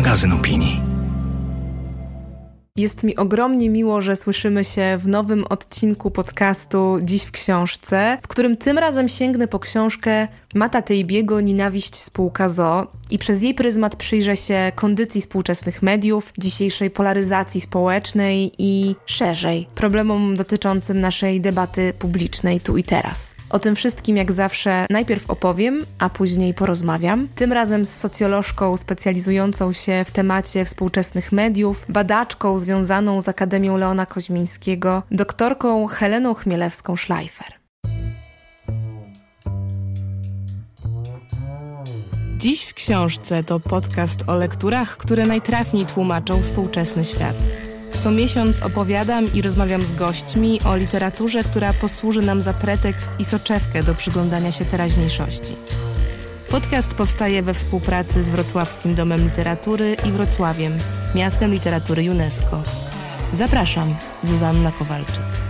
magazyn opinii. Jest mi ogromnie miło, że słyszymy się w nowym odcinku podcastu Dziś w książce, w którym tym razem sięgnę po książkę Mata Tejbiego Nienawiść spółka ZO i przez jej pryzmat przyjrzę się kondycji współczesnych mediów, dzisiejszej polaryzacji społecznej i szerzej problemom dotyczącym naszej debaty publicznej tu i teraz. O tym wszystkim, jak zawsze, najpierw opowiem, a później porozmawiam. Tym razem z socjolożką specjalizującą się w temacie współczesnych mediów, badaczką związaną z Akademią Leona Koźmińskiego, doktorką Heleną Chmielewską-Schleifer. Dziś w książce to podcast o lekturach, które najtrafniej tłumaczą współczesny świat. Co miesiąc opowiadam i rozmawiam z gośćmi o literaturze, która posłuży nam za pretekst i soczewkę do przyglądania się teraźniejszości. Podcast powstaje we współpracy z Wrocławskim Domem Literatury i Wrocławiem, miastem literatury UNESCO. Zapraszam, Zuzanna Kowalczyk.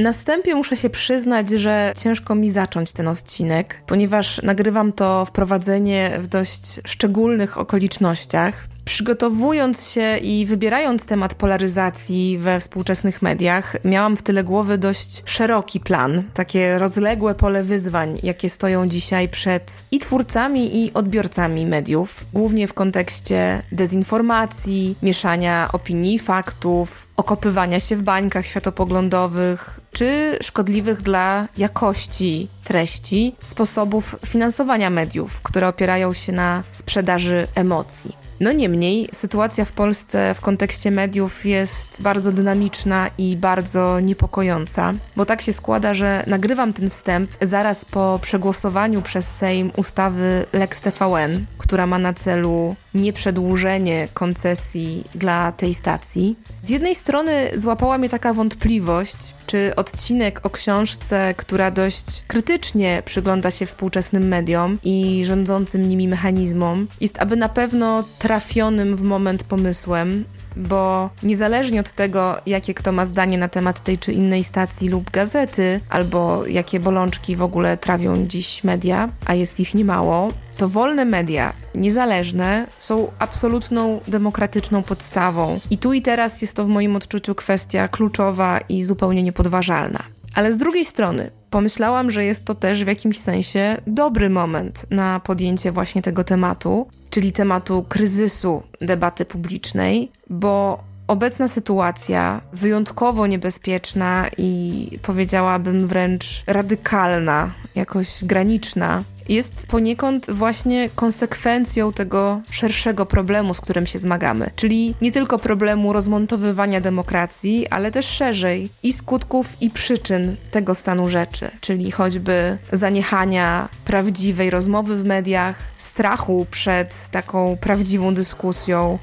Na wstępie muszę się przyznać, że ciężko mi zacząć ten odcinek, ponieważ nagrywam to wprowadzenie w dość szczególnych okolicznościach. Przygotowując się i wybierając temat polaryzacji we współczesnych mediach, miałam w tyle głowy dość szeroki plan, takie rozległe pole wyzwań, jakie stoją dzisiaj przed i twórcami, i odbiorcami mediów, głównie w kontekście dezinformacji, mieszania opinii, faktów, okopywania się w bańkach światopoglądowych, czy szkodliwych dla jakości treści sposobów finansowania mediów, które opierają się na sprzedaży emocji. No niemniej sytuacja w Polsce w kontekście mediów jest bardzo dynamiczna i bardzo niepokojąca, bo tak się składa, że nagrywam ten wstęp zaraz po przegłosowaniu przez Sejm ustawy Lex TVN, która ma na celu nieprzedłużenie koncesji dla tej stacji. Z jednej strony złapała mnie taka wątpliwość, czy odcinek o książce, która dość krytycznie przygląda się współczesnym mediom i rządzącym nimi mechanizmom, jest aby na pewno trafionym w moment pomysłem, bo niezależnie od tego, jakie kto ma zdanie na temat tej czy innej stacji lub gazety, albo jakie bolączki w ogóle trawią dziś media, a jest ich niemało, to wolne media, niezależne, są absolutną demokratyczną podstawą. I tu i teraz jest to w moim odczuciu kwestia kluczowa i zupełnie niepodważalna. Ale z drugiej strony, pomyślałam, że jest to też w jakimś sensie dobry moment na podjęcie właśnie tego tematu, czyli tematu kryzysu debaty publicznej, bo obecna sytuacja, wyjątkowo niebezpieczna i powiedziałabym wręcz radykalna, jakoś graniczna, jest poniekąd właśnie konsekwencją tego szerszego problemu, z którym się zmagamy. Czyli nie tylko problemu rozmontowywania demokracji, ale też szerzej i skutków i przyczyn tego stanu rzeczy, czyli choćby zaniechania prawdziwej rozmowy w mediach, strachu przed taką prawdziwą dyskusją,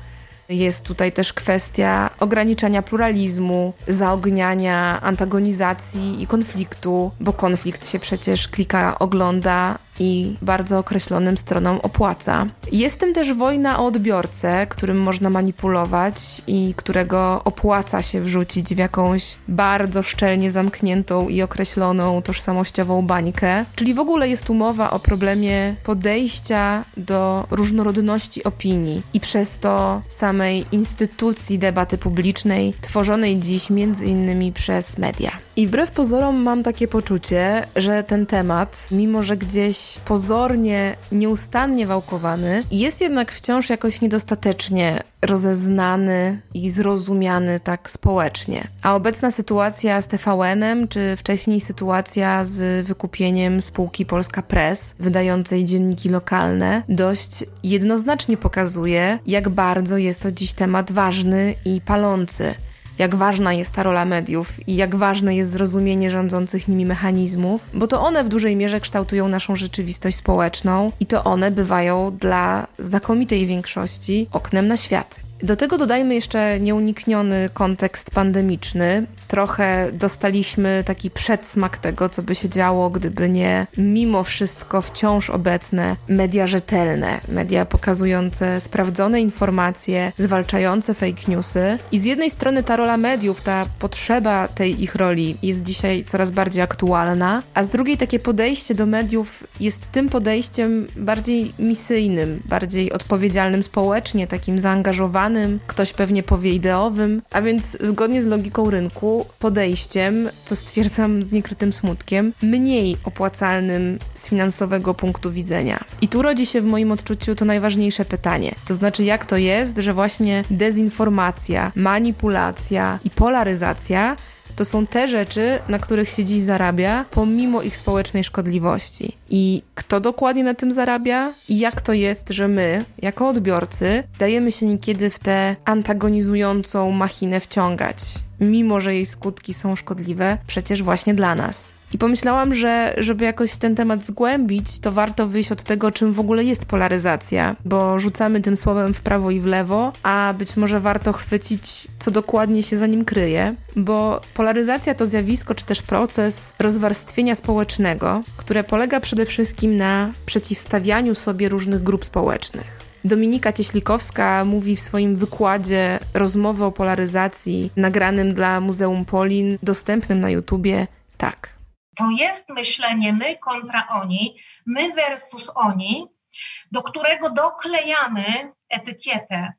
jest tutaj też kwestia ograniczania pluralizmu, zaogniania antagonizacji i konfliktu, bo konflikt się przecież klika, ogląda, i bardzo określonym stronom opłaca. Jest tym też wojna o odbiorcę, którym można manipulować i którego opłaca się wrzucić w jakąś bardzo szczelnie zamkniętą i określoną tożsamościową bańkę. Czyli w ogóle jest umowa o problemie podejścia do różnorodności opinii i przez to samej instytucji debaty publicznej, tworzonej dziś między innymi przez media. I wbrew pozorom mam takie poczucie, że ten temat, mimo że gdzieś pozornie, nieustannie wałkowany, jest jednak wciąż jakoś niedostatecznie rozeznany i zrozumiany tak społecznie. A obecna sytuacja z TVN-em, czy wcześniej sytuacja z wykupieniem spółki Polska Press, wydającej dzienniki lokalne, dość jednoznacznie pokazuje, jak bardzo jest to dziś temat ważny i palący jak ważna jest ta rola mediów i jak ważne jest zrozumienie rządzących nimi mechanizmów, bo to one w dużej mierze kształtują naszą rzeczywistość społeczną i to one bywają dla znakomitej większości oknem na świat. Do tego dodajmy jeszcze nieunikniony kontekst pandemiczny. Trochę dostaliśmy taki przedsmak tego, co by się działo, gdyby nie mimo wszystko wciąż obecne media rzetelne, media pokazujące sprawdzone informacje, zwalczające fake newsy. I z jednej strony ta rola mediów, ta potrzeba tej ich roli jest dzisiaj coraz bardziej aktualna, a z drugiej takie podejście do mediów jest tym podejściem bardziej misyjnym, bardziej odpowiedzialnym społecznie, takim zaangażowanym, ktoś pewnie powie ideowym, a więc zgodnie z logiką rynku podejściem, co stwierdzam z niekrytym smutkiem, mniej opłacalnym z finansowego punktu widzenia. I tu rodzi się w moim odczuciu to najważniejsze pytanie. To znaczy, jak to jest, że właśnie dezinformacja, manipulacja i polaryzacja to są te rzeczy, na których się dziś zarabia, pomimo ich społecznej szkodliwości. I kto dokładnie na tym zarabia? I jak to jest, że my, jako odbiorcy, dajemy się niekiedy w tę antagonizującą machinę wciągać, mimo że jej skutki są szkodliwe, przecież właśnie dla nas. I pomyślałam, że żeby jakoś ten temat zgłębić, to warto wyjść od tego, czym w ogóle jest polaryzacja, bo rzucamy tym słowem w prawo i w lewo, a być może warto chwycić, co dokładnie się za nim kryje, bo polaryzacja to zjawisko czy też proces rozwarstwienia społecznego, które polega przede wszystkim na przeciwstawianiu sobie różnych grup społecznych. Dominika Cieślikowska mówi w swoim wykładzie rozmowy o polaryzacji nagranym dla Muzeum Polin, dostępnym na YouTubie, tak. To jest myślenie my kontra oni, my versus oni, do którego doklejamy etykietę.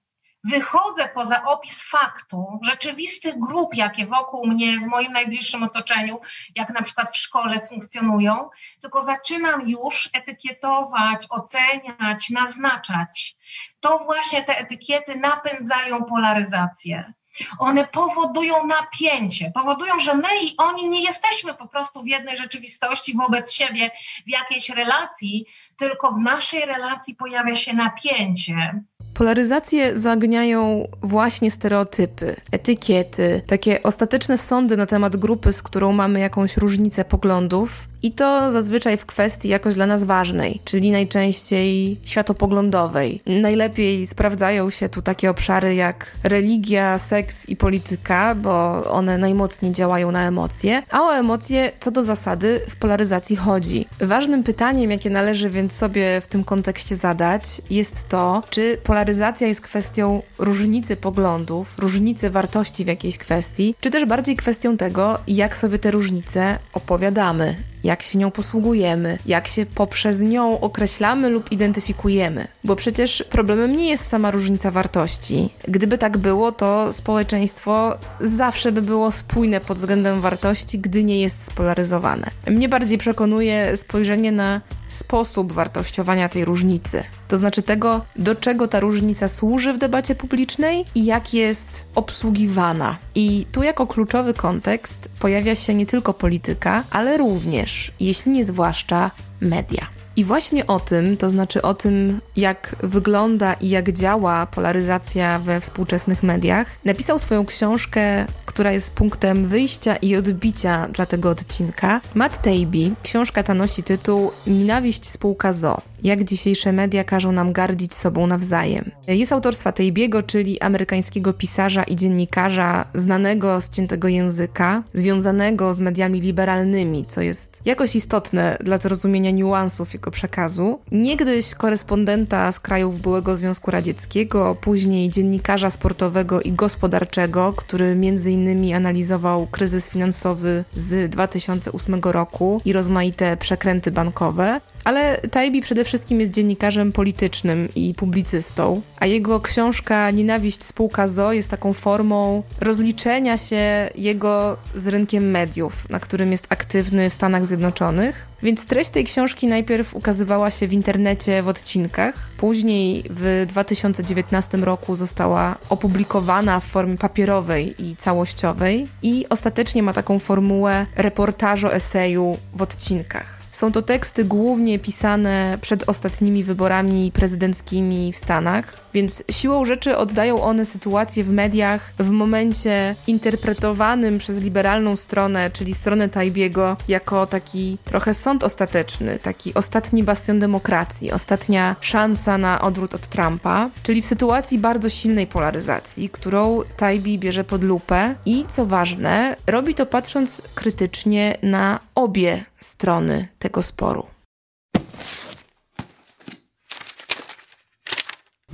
Wychodzę poza opis faktu rzeczywistych grup, jakie wokół mnie, w moim najbliższym otoczeniu, jak na przykład w szkole funkcjonują, tylko zaczynam już etykietować, oceniać, naznaczać. To właśnie te etykiety napędzają polaryzację. One powodują napięcie, powodują, że my i oni nie jesteśmy po prostu w jednej rzeczywistości wobec siebie, w jakiejś relacji, tylko w naszej relacji pojawia się napięcie. Polaryzacje zaogniają właśnie stereotypy, etykiety, takie ostateczne sądy na temat grupy, z którą mamy jakąś różnicę poglądów, i to zazwyczaj w kwestii jakoś dla nas ważnej, czyli najczęściej światopoglądowej. Najlepiej sprawdzają się tu takie obszary jak religia, seks i polityka, bo one najmocniej działają na emocje, a o emocje co do zasady w polaryzacji chodzi. Ważnym pytaniem, jakie należy więc sobie w tym kontekście zadać, jest to, czy polaryzacja jest kwestią różnicy poglądów, różnicy wartości w jakiejś kwestii, czy też bardziej kwestią tego, jak sobie te różnice opowiadamy jak się nią posługujemy, jak się poprzez nią określamy lub identyfikujemy. Bo przecież problemem nie jest sama różnica wartości. Gdyby tak było, to społeczeństwo zawsze by było spójne pod względem wartości, gdy nie jest spolaryzowane. Mnie bardziej przekonuje spojrzenie na sposób wartościowania tej różnicy. To znaczy tego, do czego ta różnica służy w debacie publicznej i jak jest obsługiwana. I tu jako kluczowy kontekst pojawia się nie tylko polityka, ale również, jeśli nie zwłaszcza, media. I właśnie o tym, to znaczy o tym, jak wygląda i jak działa polaryzacja we współczesnych mediach, napisał swoją książkę, która jest punktem wyjścia i odbicia dla tego odcinka, Matt Taibbi. Książka ta nosi tytuł Nienawiść spółka ZO jak dzisiejsze media każą nam gardzić sobą nawzajem. Jest autorstwa Tejbiego, czyli amerykańskiego pisarza i dziennikarza znanego z ciętego języka, związanego z mediami liberalnymi, co jest jakoś istotne dla zrozumienia niuansów jego przekazu. Niegdyś korespondenta z krajów byłego Związku Radzieckiego, później dziennikarza sportowego i gospodarczego, który między innymi analizował kryzys finansowy z 2008 roku i rozmaite przekręty bankowe. Ale Taibi przede wszystkim jest dziennikarzem politycznym i publicystą, a jego książka Nienawiść spółka ZO jest taką formą rozliczenia się jego z rynkiem mediów, na którym jest aktywny w Stanach Zjednoczonych. Więc treść tej książki najpierw ukazywała się w internecie w odcinkach, później w 2019 roku została opublikowana w formie papierowej i całościowej i ostatecznie ma taką formułę reportażu eseju w odcinkach. Są to teksty głównie pisane przed ostatnimi wyborami prezydenckimi w Stanach. Więc siłą rzeczy oddają one sytuację w mediach w momencie interpretowanym przez liberalną stronę, czyli stronę Tajbiego, jako taki trochę sąd ostateczny, taki ostatni bastion demokracji, ostatnia szansa na odwrót od Trumpa, czyli w sytuacji bardzo silnej polaryzacji, którą Tajbi bierze pod lupę i co ważne, robi to patrząc krytycznie na obie strony tego sporu.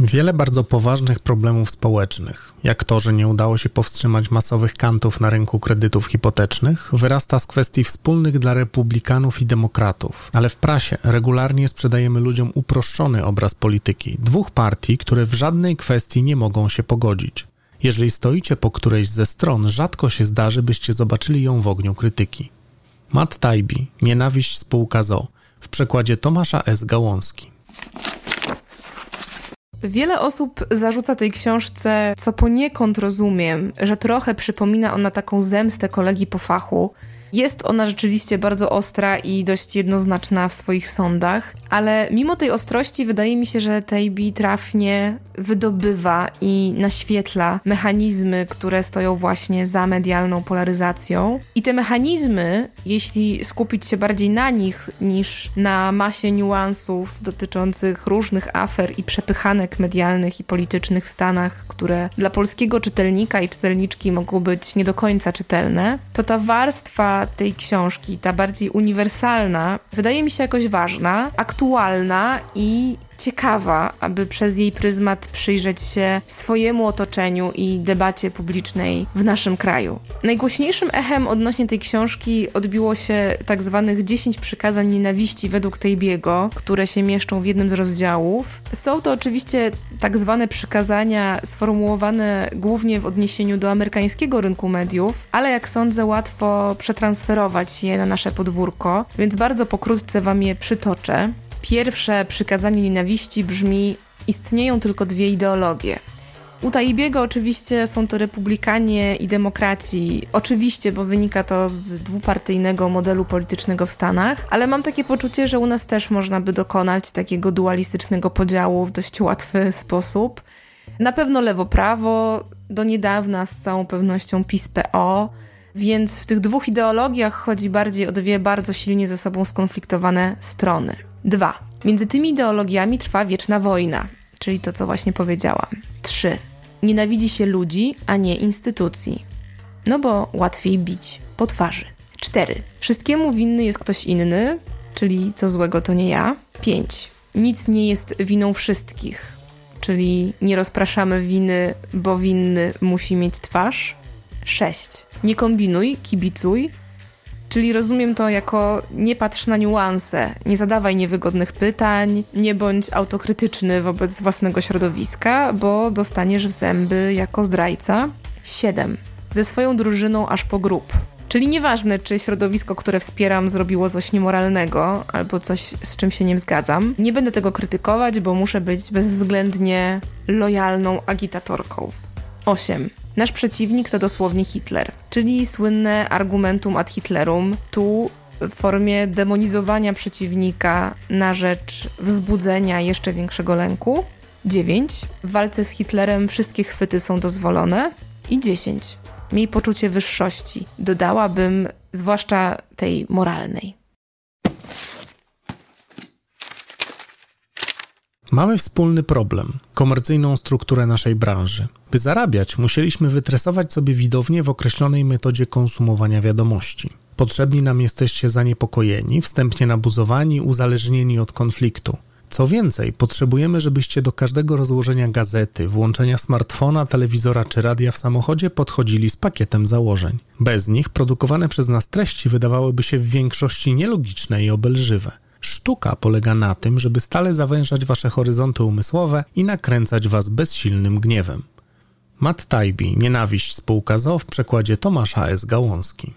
Wiele bardzo poważnych problemów społecznych, jak to, że nie udało się powstrzymać masowych kantów na rynku kredytów hipotecznych, wyrasta z kwestii wspólnych dla republikanów i demokratów. Ale w prasie regularnie sprzedajemy ludziom uproszczony obraz polityki dwóch partii, które w żadnej kwestii nie mogą się pogodzić. Jeżeli stoicie po którejś ze stron, rzadko się zdarzy, byście zobaczyli ją w ogniu krytyki. Matt Taibbi, Nienawiść spółka ZO, w przekładzie Tomasza S. Gałązki. Wiele osób zarzuca tej książce, co poniekąd rozumiem, że trochę przypomina ona taką zemstę kolegi po fachu, jest ona rzeczywiście bardzo ostra i dość jednoznaczna w swoich sądach, ale mimo tej ostrości wydaje mi się, że Tejbi trafnie wydobywa i naświetla mechanizmy, które stoją właśnie za medialną polaryzacją. I te mechanizmy, jeśli skupić się bardziej na nich niż na masie niuansów dotyczących różnych afer i przepychanek medialnych i politycznych w Stanach, które dla polskiego czytelnika i czytelniczki mogą być nie do końca czytelne, to ta warstwa tej książki, ta bardziej uniwersalna, wydaje mi się jakoś ważna, aktualna i ciekawa, aby przez jej pryzmat przyjrzeć się swojemu otoczeniu i debacie publicznej w naszym kraju. Najgłośniejszym echem odnośnie tej książki odbiło się tak zwanych 10 przykazań nienawiści według Tejbiego, które się mieszczą w jednym z rozdziałów. Są to oczywiście tak zwane przykazania sformułowane głównie w odniesieniu do amerykańskiego rynku mediów, ale jak sądzę łatwo przetransferować je na nasze podwórko, więc bardzo pokrótce wam je przytoczę. Pierwsze przykazanie nienawiści brzmi: istnieją tylko dwie ideologie. U Taibiego oczywiście są to republikanie i demokraci. Oczywiście, bo wynika to z dwupartyjnego modelu politycznego w Stanach, ale mam takie poczucie, że u nas też można by dokonać takiego dualistycznego podziału w dość łatwy sposób. Na pewno lewo-prawo, do niedawna z całą pewnością PiS-PO, więc w tych dwóch ideologiach chodzi bardziej o dwie bardzo silnie ze sobą skonfliktowane strony. Dwa. Między tymi ideologiami trwa wieczna wojna, czyli to, co właśnie powiedziałam. Trzy. Nienawidzi się ludzi, a nie instytucji. No bo łatwiej bić po twarzy. Cztery. Wszystkiemu winny jest ktoś inny, czyli co złego to nie ja. Pięć. Nic nie jest winą wszystkich, czyli nie rozpraszamy winy, bo winny musi mieć twarz. Sześć. Nie kombinuj, kibicuj, Czyli rozumiem to jako nie patrz na niuanse, nie zadawaj niewygodnych pytań, nie bądź autokrytyczny wobec własnego środowiska, bo dostaniesz w zęby jako zdrajca. 7. Ze swoją drużyną aż po grób. Czyli nieważne, czy środowisko, które wspieram, zrobiło coś niemoralnego albo coś, z czym się nie zgadzam. Nie będę tego krytykować, bo muszę być bezwzględnie lojalną agitatorką. 8. Nasz przeciwnik to dosłownie Hitler, czyli słynne argumentum ad Hitlerum, tu w formie demonizowania przeciwnika na rzecz wzbudzenia jeszcze większego lęku. 9. W walce z Hitlerem wszystkie chwyty są dozwolone. I 10. Miej poczucie wyższości. Dodałabym, zwłaszcza tej moralnej. Mamy wspólny problem komercyjną strukturę naszej branży. By zarabiać, musieliśmy wytresować sobie widownię w określonej metodzie konsumowania wiadomości. Potrzebni nam jesteście zaniepokojeni, wstępnie nabuzowani, uzależnieni od konfliktu. Co więcej, potrzebujemy, żebyście do każdego rozłożenia gazety, włączenia smartfona, telewizora czy radia w samochodzie podchodzili z pakietem założeń. Bez nich produkowane przez nas treści wydawałyby się w większości nielogiczne i obelżywe. Sztuka polega na tym, żeby stale zawężać wasze horyzonty umysłowe i nakręcać was bezsilnym gniewem. Matt Taibbi, Nienawiść spółka ZO w przekładzie Tomasza S. Gałązki.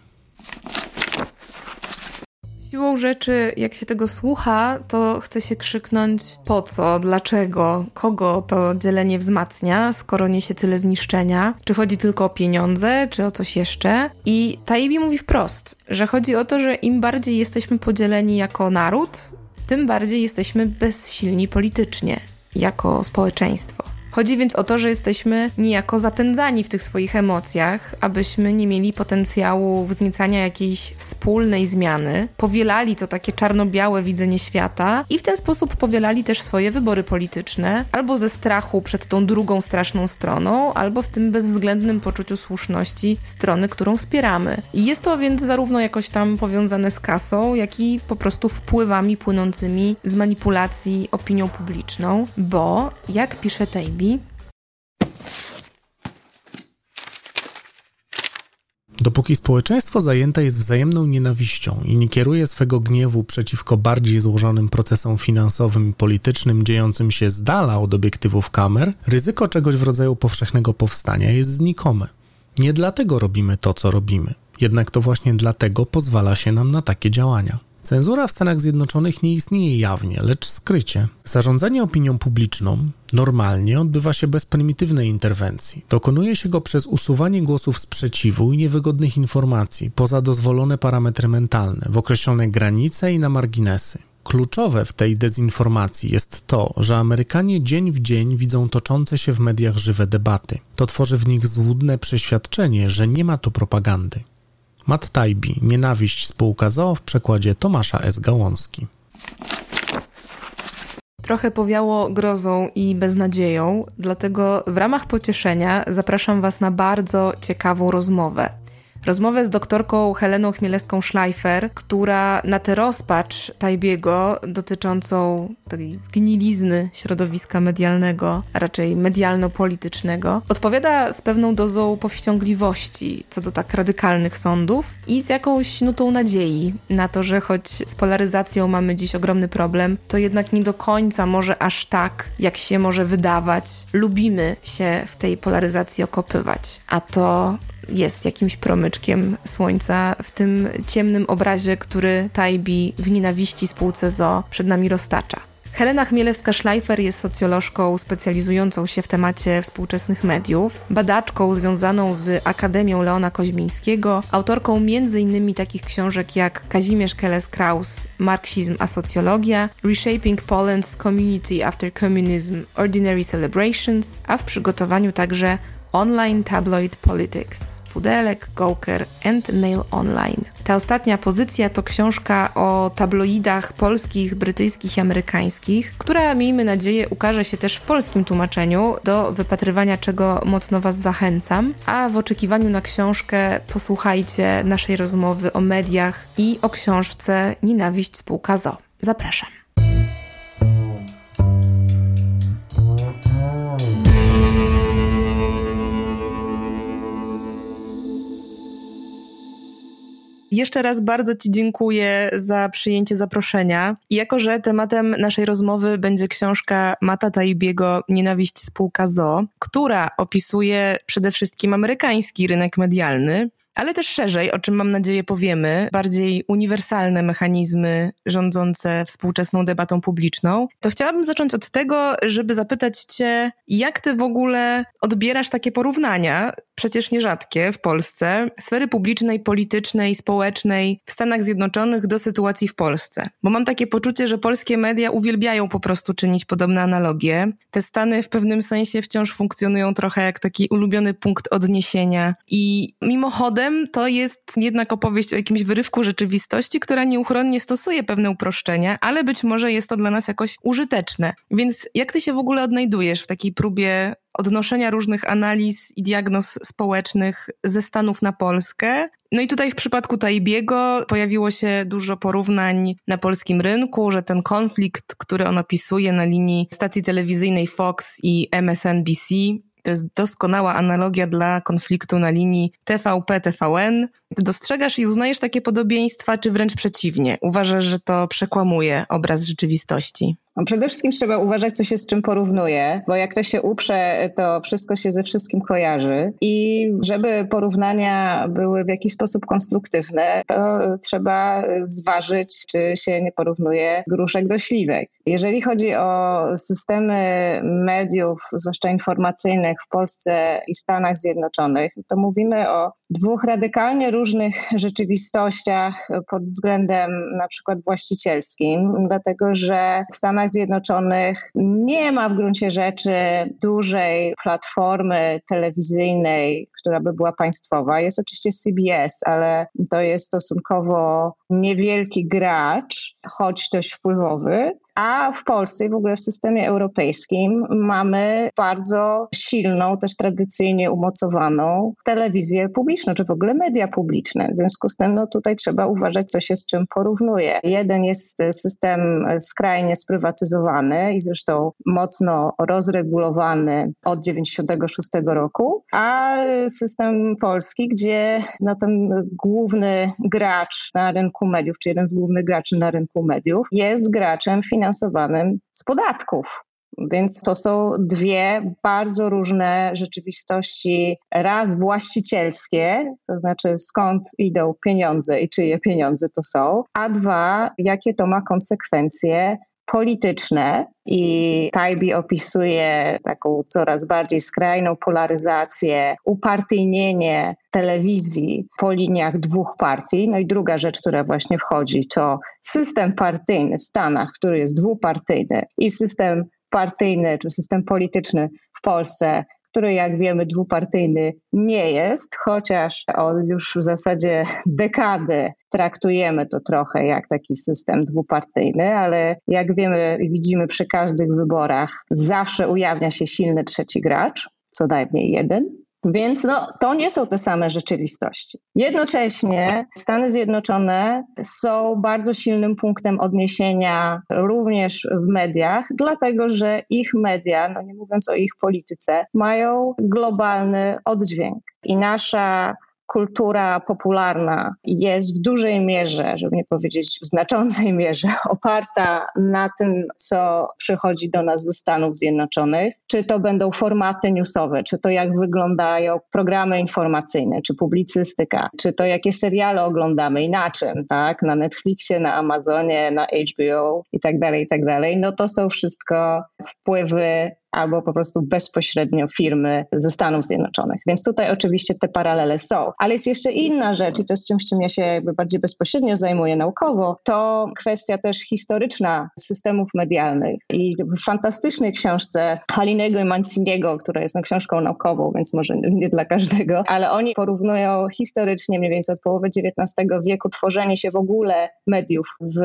Siłą rzeczy, jak się tego słucha, to chce się krzyknąć po co, dlaczego, kogo to dzielenie wzmacnia, skoro niesie tyle zniszczenia. Czy chodzi tylko o pieniądze, czy o coś jeszcze? I Taibbi mówi wprost, że chodzi o to, że im bardziej jesteśmy podzieleni jako naród, tym bardziej jesteśmy bezsilni politycznie, jako społeczeństwo. Chodzi więc o to, że jesteśmy niejako zapędzani w tych swoich emocjach, abyśmy nie mieli potencjału wzniecania jakiejś wspólnej zmiany, powielali to takie czarno-białe widzenie świata i w ten sposób powielali też swoje wybory polityczne, albo ze strachu przed tą drugą straszną stroną, albo w tym bezwzględnym poczuciu słuszności strony, którą wspieramy. I jest to więc zarówno jakoś tam powiązane z kasą, jak i po prostu wpływami płynącymi z manipulacji opinią publiczną, bo jak pisze Tejbi, Dopóki społeczeństwo zajęte jest wzajemną nienawiścią i nie kieruje swego gniewu przeciwko bardziej złożonym procesom finansowym i politycznym dziejącym się z dala od obiektywów kamer, ryzyko czegoś w rodzaju powszechnego powstania jest znikome. Nie dlatego robimy to, co robimy. Jednak to właśnie dlatego pozwala się nam na takie działania. Cenzura w Stanach Zjednoczonych nie istnieje jawnie, lecz skrycie. Zarządzanie opinią publiczną normalnie odbywa się bez prymitywnej interwencji. Dokonuje się go przez usuwanie głosów sprzeciwu i niewygodnych informacji poza dozwolone parametry mentalne, w określone granice i na marginesy. Kluczowe w tej dezinformacji jest to, że Amerykanie dzień w dzień widzą toczące się w mediach żywe debaty. To tworzy w nich złudne przeświadczenie, że nie ma tu propagandy. Matt Taibbi, Nienawiść spółka ZOO w przekładzie Tomasza S. Gałązki. Trochę powiało grozą i beznadzieją, dlatego w ramach pocieszenia zapraszam Was na bardzo ciekawą rozmowę. Rozmowę z doktorką Heleną Chmielewską-Schleifer, która na tę rozpacz Tajbiego dotyczącą tej zgnilizny środowiska medialnego, a raczej medialno-politycznego, odpowiada z pewną dozą powściągliwości co do tak radykalnych sądów i z jakąś nutą nadziei na to, że choć z polaryzacją mamy dziś ogromny problem, to jednak nie do końca może aż tak, jak się może wydawać. Lubimy się w tej polaryzacji okopywać, a to jest jakimś promyczkiem słońca w tym ciemnym obrazie, który Tajbi w nienawiści spółce ZO przed nami roztacza. Helena Chmielewska-Schleifer jest socjolożką specjalizującą się w temacie współczesnych mediów, badaczką związaną z Akademią Leona Koźmińskiego, autorką m.in. takich książek jak Kazimierz Keles-Kraus, Marksizm a socjologia, Reshaping Poland's Community After Communism, Ordinary Celebrations, a w przygotowaniu także Online Tabloid Politics, Pudelek, Gawker and Mail Online. Ta ostatnia pozycja to książka o tabloidach polskich, brytyjskich i amerykańskich, która miejmy nadzieję ukaże się też w polskim tłumaczeniu, do wypatrywania czego mocno Was zachęcam. A w oczekiwaniu na książkę posłuchajcie naszej rozmowy o mediach i o książce Nienawiść spółka ZO. Zapraszam. Jeszcze raz bardzo Ci dziękuję za przyjęcie zaproszenia. I jako, że tematem naszej rozmowy będzie książka Mata Taibiego Nienawiść spółka ZO, która opisuje przede wszystkim amerykański rynek medialny, ale też szerzej, o czym mam nadzieję powiemy, bardziej uniwersalne mechanizmy rządzące współczesną debatą publiczną, to chciałabym zacząć od tego, żeby zapytać Cię, jak Ty w ogóle odbierasz takie porównania, przecież nierzadkie w Polsce, sfery publicznej, politycznej, społecznej w Stanach Zjednoczonych do sytuacji w Polsce. Bo mam takie poczucie, że polskie media uwielbiają po prostu czynić podobne analogie. Te Stany w pewnym sensie wciąż funkcjonują trochę jak taki ulubiony punkt odniesienia i mimochodem to jest jednak opowieść o jakimś wyrywku rzeczywistości, która nieuchronnie stosuje pewne uproszczenia, ale być może jest to dla nas jakoś użyteczne. Więc jak ty się w ogóle odnajdujesz w takiej próbie odnoszenia różnych analiz i diagnoz społecznych ze Stanów na Polskę. No i tutaj w przypadku Taibiego pojawiło się dużo porównań na polskim rynku, że ten konflikt, który on opisuje na linii stacji telewizyjnej Fox i MSNBC, to jest doskonała analogia dla konfliktu na linii TVP-TVN. Dostrzegasz i uznajesz takie podobieństwa, czy wręcz przeciwnie? Uważasz, że to przekłamuje obraz rzeczywistości? No przede wszystkim trzeba uważać, co się z czym porównuje, bo jak to się uprze, to wszystko się ze wszystkim kojarzy. I żeby porównania były w jakiś sposób konstruktywne, to trzeba zważyć, czy się nie porównuje gruszek do śliwek. Jeżeli chodzi o systemy mediów, zwłaszcza informacyjnych w Polsce i Stanach Zjednoczonych, to mówimy o dwóch radykalnie różnych rzeczywistościach pod względem na przykład właścicielskim, dlatego że w Stanach Stanach Zjednoczonych nie ma w gruncie rzeczy dużej platformy telewizyjnej, która by była państwowa. Jest oczywiście CBS, ale to jest stosunkowo niewielki gracz, choć dość wpływowy. A w Polsce i w ogóle w systemie europejskim mamy bardzo silną, też tradycyjnie umocowaną telewizję publiczną, czy w ogóle media publiczne. W związku z tym no, tutaj trzeba uważać, co się z czym porównuje. Jeden jest system skrajnie sprywatyzowany i zresztą mocno rozregulowany od 96 roku, a system polski, gdzie no, ten główny gracz na rynku mediów, czy jeden z głównych graczy na rynku mediów jest graczem finansowanym z podatków. Więc to są dwie bardzo różne rzeczywistości. Raz właścicielskie, to znaczy skąd idą pieniądze i czyje pieniądze to są, a dwa, jakie to ma konsekwencje polityczne i Tajbi opisuje taką coraz bardziej skrajną polaryzację, upartyjnienie telewizji po liniach dwóch partii. No i druga rzecz, która właśnie wchodzi, to system partyjny w Stanach, który jest dwupartyjny i system partyjny czy system polityczny w Polsce, który jak wiemy dwupartyjny nie jest, chociaż od już w zasadzie dekady traktujemy to trochę jak taki system dwupartyjny, ale jak wiemy i widzimy przy każdych wyborach, zawsze ujawnia się silny trzeci gracz, co najmniej jeden. Więc no, to nie są te same rzeczywistości. Jednocześnie Stany Zjednoczone są bardzo silnym punktem odniesienia również w mediach, dlatego że ich media, no nie mówiąc o ich polityce, mają globalny oddźwięk. I nasza kultura popularna jest w dużej mierze, żeby nie powiedzieć w znaczącej mierze, oparta na tym, co przychodzi do nas ze Stanów Zjednoczonych. Czy to będą formaty newsowe, czy to jak wyglądają programy informacyjne, czy publicystyka, czy to jakie seriale oglądamy i na czym, tak? Na Netflixie, na Amazonie, na HBO i tak dalej, i tak dalej. No to są wszystko wpływy albo po prostu bezpośrednio firmy ze Stanów Zjednoczonych. Więc tutaj oczywiście te paralele są. Ale jest jeszcze inna rzecz i to jest czymś, czym ja się jakby bardziej bezpośrednio zajmuję naukowo, to kwestia też historyczna systemów medialnych. I w fantastycznej książce Halinego i Manciniego, która jest no, książką naukową, więc może nie dla każdego, ale oni porównują historycznie mniej więcej od połowy XIX wieku tworzenie się w ogóle mediów w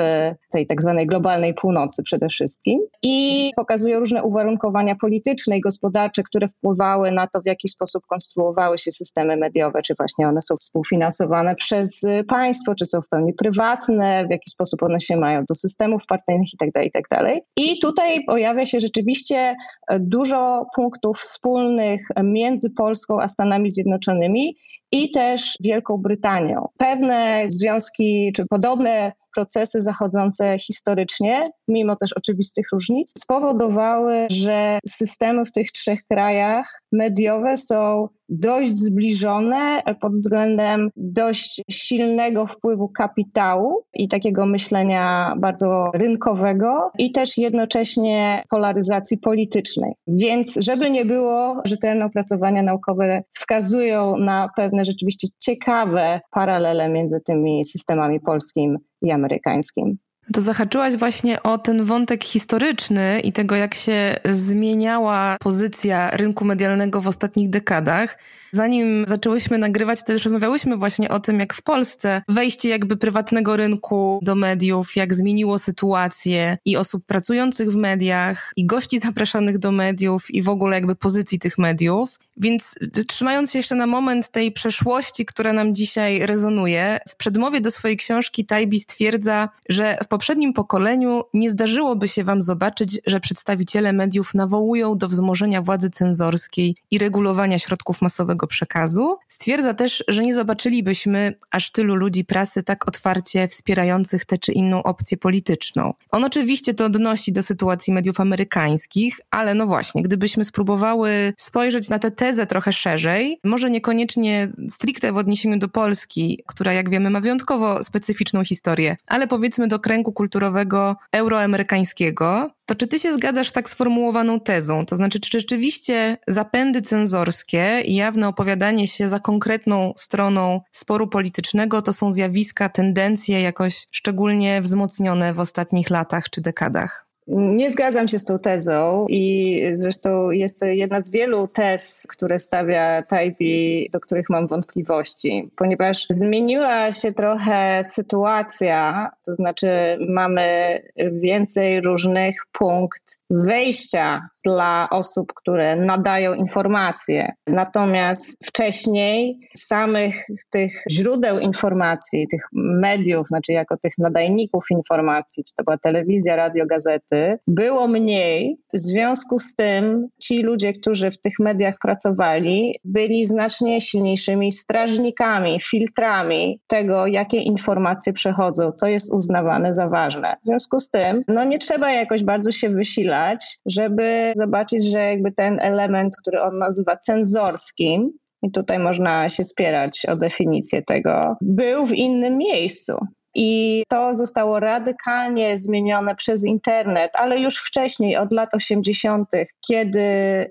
tej tak zwanej globalnej północy przede wszystkim i pokazują różne uwarunkowania polityczne i gospodarcze, które wpływały na to, w jaki sposób konstruowały się systemy mediowe, czy właśnie one są współfinansowane przez państwo, czy są w pełni prywatne, w jaki sposób one się mają do systemów partyjnych itd. Tak itd. Tak I tutaj pojawia się rzeczywiście dużo punktów wspólnych między Polską a Stanami Zjednoczonymi i też Wielką Brytanią. Pewne związki czy podobne procesy zachodzące historycznie, mimo też oczywistych różnic, spowodowały, że systemy w tych trzech krajach mediowe są dość zbliżone pod względem dość silnego wpływu kapitału i takiego myślenia bardzo rynkowego i też jednocześnie polaryzacji politycznej. Więc żeby nie było, że te opracowania naukowe wskazują na pewne rzeczywiście ciekawe paralele między tymi systemami polskim i amerykańskim. To zahaczyłaś właśnie o ten wątek historyczny i tego, jak się zmieniała pozycja rynku medialnego w ostatnich dekadach. Zanim zaczęłyśmy nagrywać, też rozmawiałyśmy właśnie o tym, jak w Polsce wejście jakby prywatnego rynku do mediów, jak zmieniło sytuację i osób pracujących w mediach, i gości zapraszanych do mediów, i w ogóle jakby pozycji tych mediów. Więc trzymając się jeszcze na moment tej przeszłości, która nam dzisiaj rezonuje, w przedmowie do swojej książki Tajbi stwierdza, że w poprzednim pokoleniu nie zdarzyłoby się wam zobaczyć, że przedstawiciele mediów nawołują do wzmożenia władzy cenzorskiej i regulowania środków masowego przekazu. Stwierdza też, że nie zobaczylibyśmy aż tylu ludzi prasy tak otwarcie wspierających tę czy inną opcję polityczną. On oczywiście to odnosi do sytuacji mediów amerykańskich, ale no właśnie, gdybyśmy spróbowały spojrzeć na tę tezę trochę szerzej, może niekoniecznie stricte w odniesieniu do Polski, która jak wiemy ma wyjątkowo specyficzną historię, ale powiedzmy do kręgu kulturowego euroamerykańskiego, to czy ty się zgadzasz tak sformułowaną tezą? To znaczy, czy rzeczywiście zapędy cenzorskie i jawne opowiadanie się za konkretną stroną sporu politycznego to są zjawiska, tendencje jakoś szczególnie wzmocnione w ostatnich latach czy dekadach? Nie zgadzam się z tą tezą i zresztą jest to jedna z wielu tez, które stawia Tajbi, do których mam wątpliwości, ponieważ zmieniła się trochę sytuacja, to znaczy mamy więcej różnych punkt wejścia dla osób, które nadają informacje. Natomiast wcześniej samych tych źródeł informacji, tych mediów, znaczy jako tych nadajników informacji, czy to była telewizja, radio, gazety, było mniej. W związku z tym ci ludzie, którzy w tych mediach pracowali, byli znacznie silniejszymi strażnikami, filtrami tego, jakie informacje przechodzą, co jest uznawane za ważne. W związku z tym, no nie trzeba jakoś bardzo się wysilać, żeby zobaczyć, że jakby ten element, który on nazywa cenzorskim, i tutaj można się spierać o definicję tego, był w innym miejscu. I to zostało radykalnie zmienione przez internet, ale już wcześniej, od lat 80., kiedy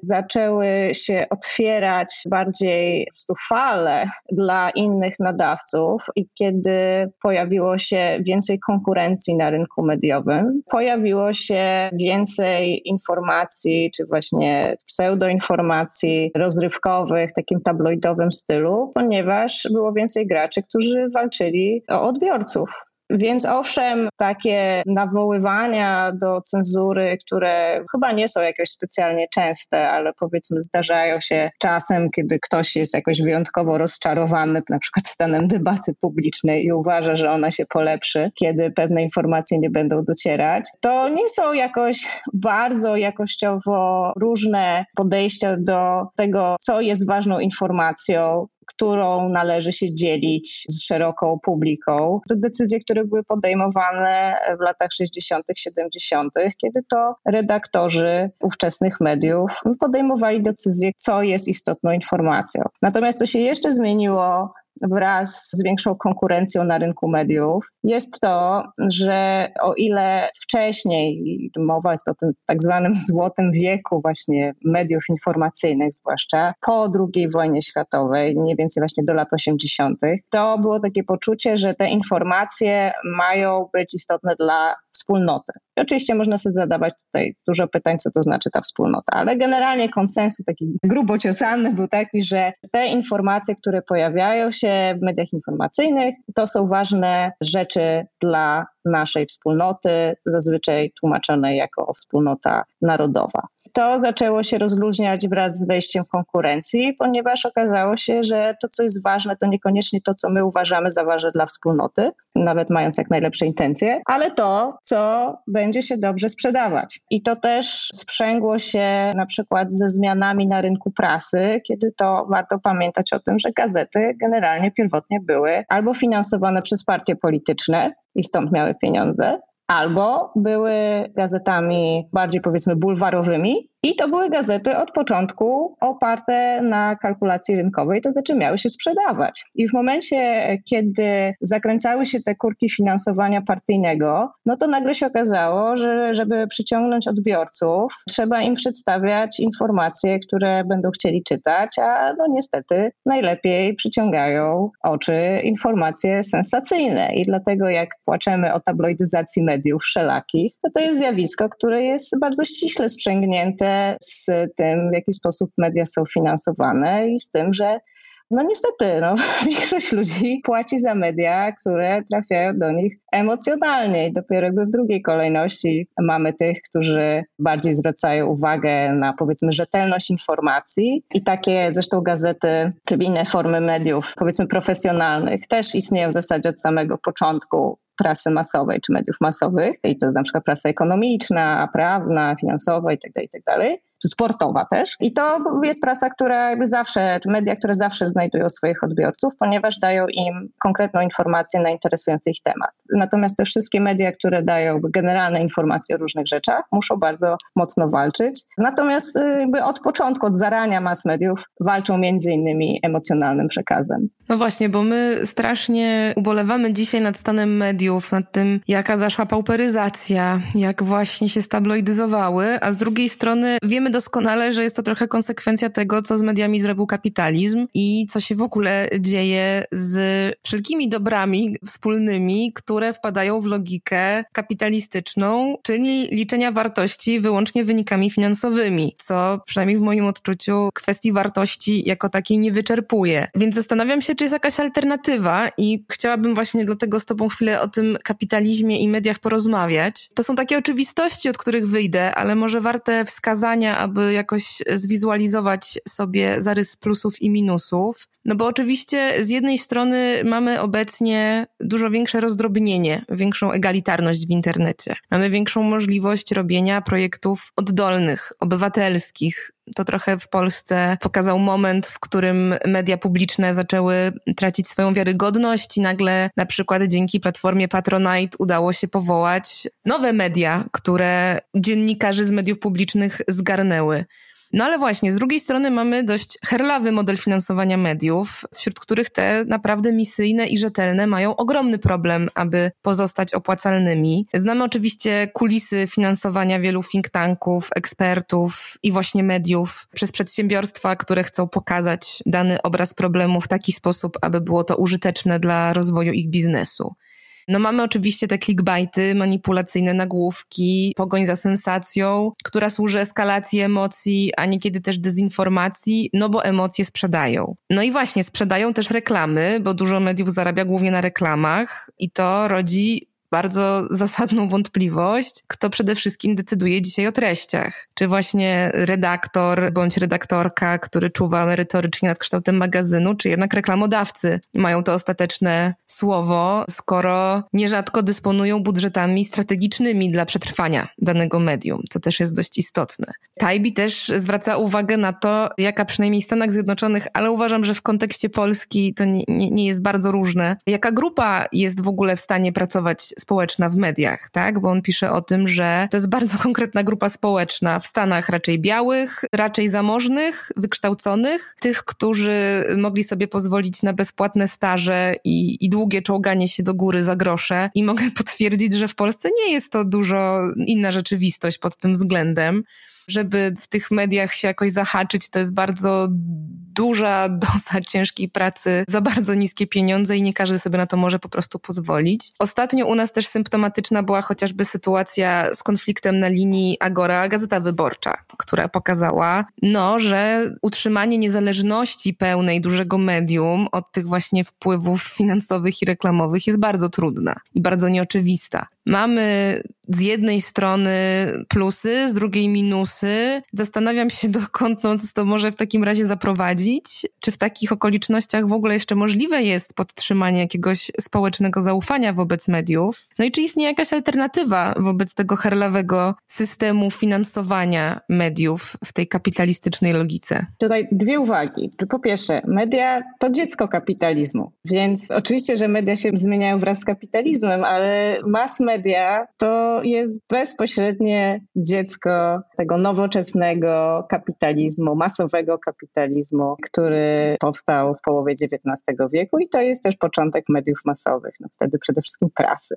zaczęły się otwierać bardziej fale dla innych nadawców i kiedy pojawiło się więcej konkurencji na rynku mediowym, pojawiło się więcej informacji, czy właśnie pseudoinformacji rozrywkowych, takim tabloidowym stylu, ponieważ było więcej graczy, którzy walczyli o odbiorców. Więc owszem, takie nawoływania do cenzury, które chyba nie są jakoś specjalnie częste, ale powiedzmy zdarzają się czasem, kiedy ktoś jest jakoś wyjątkowo rozczarowany na przykład stanem debaty publicznej i uważa, że ona się polepszy, kiedy pewne informacje nie będą docierać, to nie są jakoś bardzo jakościowo różne podejścia do tego, co jest ważną informacją, którą należy się dzielić z szeroką publiką. To decyzje, które były podejmowane w latach 60., 70., kiedy to redaktorzy ówczesnych mediów podejmowali decyzje, co jest istotną informacją. Natomiast co się jeszcze zmieniło wraz z większą konkurencją na rynku mediów, jest to, że o ile wcześniej, mowa jest o tym tak zwanym złotym wieku właśnie mediów informacyjnych, zwłaszcza po II wojnie światowej, mniej więcej właśnie do lat 80., to było takie poczucie, że te informacje mają być istotne dla wspólnoty. Oczywiście można sobie zadawać tutaj dużo pytań, co to znaczy ta wspólnota, ale generalnie konsensus taki grubo ciosany był taki, że te informacje, które pojawiają się w mediach informacyjnych, to są ważne rzeczy dla naszej wspólnoty, zazwyczaj tłumaczonej jako wspólnota narodowa. To zaczęło się rozluźniać wraz z wejściem konkurencji, ponieważ okazało się, że to, co jest ważne, to niekoniecznie to, co my uważamy za ważne dla wspólnoty, nawet mając jak najlepsze intencje, ale to, co będzie się dobrze sprzedawać. I to też sprzęgło się na przykład ze zmianami na rynku prasy, kiedy to warto pamiętać o tym, że gazety generalnie pierwotnie były albo finansowane przez partie polityczne i stąd miały pieniądze, albo były gazetami bardziej powiedzmy bulwarowymi, i to były gazety od początku oparte na kalkulacji rynkowej, to znaczy miały się sprzedawać. I w momencie, kiedy zakręcały się te kurki finansowania partyjnego, no to nagle się okazało, że żeby przyciągnąć odbiorców, trzeba im przedstawiać informacje, które będą chcieli czytać, a no niestety najlepiej przyciągają oczy informacje sensacyjne. I dlatego jak płaczemy o tabloidyzacji mediów wszelakich, to to jest zjawisko, które jest bardzo ściśle sprzęgnięte z tym, w jaki sposób media są finansowane i z tym, że no niestety, no, większość ludzi płaci za media, które trafiają do nich emocjonalnie i dopiero jakby w drugiej kolejności mamy tych, którzy bardziej zwracają uwagę na powiedzmy rzetelność informacji. I takie zresztą gazety czy inne formy mediów powiedzmy profesjonalnych też istnieją w zasadzie od samego początku prasy masowej czy mediów masowych, i to na przykład prasa ekonomiczna, prawna, finansowa itd., tak itd., tak czy sportowa też. I to jest prasa, która jakby zawsze, czy media, które zawsze znajdują swoich odbiorców, ponieważ dają im konkretną informację na interesujący ich temat. Natomiast te wszystkie media, które dają generalne informacje o różnych rzeczach, muszą bardzo mocno walczyć. Natomiast y, jakby od początku, od zarania mass mediów walczą między innymi emocjonalnym przekazem. No właśnie, bo my strasznie ubolewamy dzisiaj nad stanem mediów, nad tym, jaka zaszła pauperyzacja, jak właśnie się stabloidyzowały, a z drugiej strony wiemy doskonale, że jest to trochę konsekwencja tego, co z mediami zrobił kapitalizm i co się w ogóle dzieje z wszelkimi dobrami wspólnymi, które wpadają w logikę kapitalistyczną, czyli liczenia wartości wyłącznie wynikami finansowymi, co przynajmniej w moim odczuciu kwestii wartości jako takiej nie wyczerpuje. Więc zastanawiam się, czy jest jakaś alternatywa i chciałabym właśnie dlatego z Tobą chwilę o tym kapitalizmie i mediach porozmawiać. To są takie oczywistości, od których wyjdę, ale może warte wskazania, aby jakoś zwizualizować sobie zarys plusów i minusów. No bo oczywiście z jednej strony mamy obecnie dużo większe rozdrobnienie, większą egalitarność w internecie. Mamy większą możliwość robienia projektów oddolnych, obywatelskich. To trochę w Polsce pokazał moment, w którym media publiczne zaczęły tracić swoją wiarygodność i nagle na przykład dzięki platformie Patronite udało się powołać nowe media, które dziennikarzy z mediów publicznych zgarnęły. No ale właśnie, z drugiej strony mamy dość herlawy model finansowania mediów, wśród których te naprawdę misyjne i rzetelne mają ogromny problem, aby pozostać opłacalnymi. Znamy oczywiście kulisy finansowania wielu think tanków, ekspertów i właśnie mediów przez przedsiębiorstwa, które chcą pokazać dany obraz problemu w taki sposób, aby było to użyteczne dla rozwoju ich biznesu. No mamy oczywiście te clickbaity, manipulacyjne nagłówki, pogoń za sensacją, która służy eskalacji emocji, a niekiedy też dezinformacji, no bo emocje sprzedają. No i właśnie, sprzedają też reklamy, bo dużo mediów zarabia głównie na reklamach i to rodzi bardzo zasadną wątpliwość, kto przede wszystkim decyduje dzisiaj o treściach. Czy właśnie redaktor bądź redaktorka, który czuwa merytorycznie nad kształtem magazynu, czy jednak reklamodawcy mają to ostateczne słowo, skoro nierzadko dysponują budżetami strategicznymi dla przetrwania danego medium, co też jest dość istotne. Tajbi też zwraca uwagę na to, jaka przynajmniej w Stanach Zjednoczonych, ale uważam, że w kontekście Polski to nie, nie, nie jest bardzo różne, jaka grupa jest w ogóle w stanie pracować społeczna w mediach, tak? Bo on pisze o tym, że to jest bardzo konkretna grupa społeczna w Stanach raczej białych, raczej zamożnych, wykształconych, tych, którzy mogli sobie pozwolić na bezpłatne staże i, i długie czołganie się do góry za grosze. I mogę potwierdzić, że w Polsce nie jest to dużo inna rzeczywistość pod tym względem żeby w tych mediach się jakoś zahaczyć, to jest bardzo duża doza ciężkiej pracy za bardzo niskie pieniądze i nie każdy sobie na to może po prostu pozwolić. Ostatnio u nas też symptomatyczna była chociażby sytuacja z konfliktem na linii Agora Gazeta Wyborcza, która pokazała, no, że utrzymanie niezależności pełnej dużego medium od tych właśnie wpływów finansowych i reklamowych jest bardzo trudna i bardzo nieoczywista. Mamy z jednej strony plusy, z drugiej minusy. Zastanawiam się, dokąd nas to może w takim razie zaprowadzić. Czy w takich okolicznościach w ogóle jeszcze możliwe jest podtrzymanie jakiegoś społecznego zaufania wobec mediów? No i czy istnieje jakaś alternatywa wobec tego herlawego systemu finansowania mediów w tej kapitalistycznej logice? Tutaj dwie uwagi. Po pierwsze, media to dziecko kapitalizmu, więc oczywiście, że media się zmieniają wraz z kapitalizmem, ale mass media to jest bezpośrednie dziecko tego nowoczesnego kapitalizmu, masowego kapitalizmu, który powstał w połowie XIX wieku i to jest też początek mediów masowych, no wtedy przede wszystkim prasy.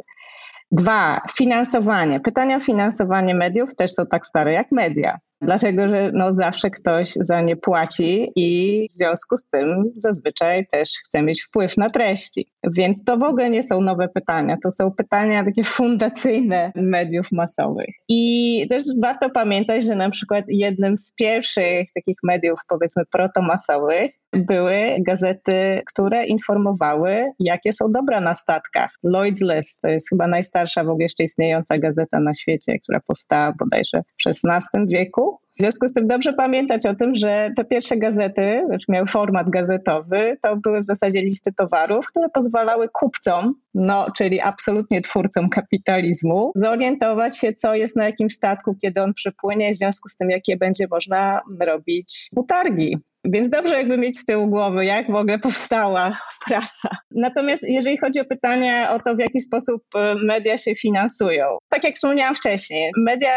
Dwa, finansowanie. Pytania o finansowanie mediów też są tak stare jak media. Dlatego, że no zawsze ktoś za nie płaci i w związku z tym zazwyczaj też chce mieć wpływ na treści. Więc to w ogóle nie są nowe pytania, to są pytania takie fundacyjne mediów masowych. I też warto pamiętać, że na przykład jednym z pierwszych takich mediów, powiedzmy, protomasowych były gazety, które informowały, jakie są dobra na statkach. Lloyd's List to jest chyba najstarsza w ogóle jeszcze istniejąca gazeta na świecie, która powstała bodajże w XVI wieku. W związku z tym dobrze pamiętać o tym, że te pierwsze gazety, znaczy miały format gazetowy, to były w zasadzie listy towarów, które pozwalały kupcom, no, czyli absolutnie twórcom kapitalizmu, zorientować się, co jest na jakim statku, kiedy on przypłynie, w związku z tym, jakie będzie można robić utargi więc dobrze jakby mieć z tyłu głowy, jak w ogóle powstała prasa. Natomiast jeżeli chodzi o pytanie o to, w jaki sposób e, media się finansują, tak jak wspomniałam wcześniej, media,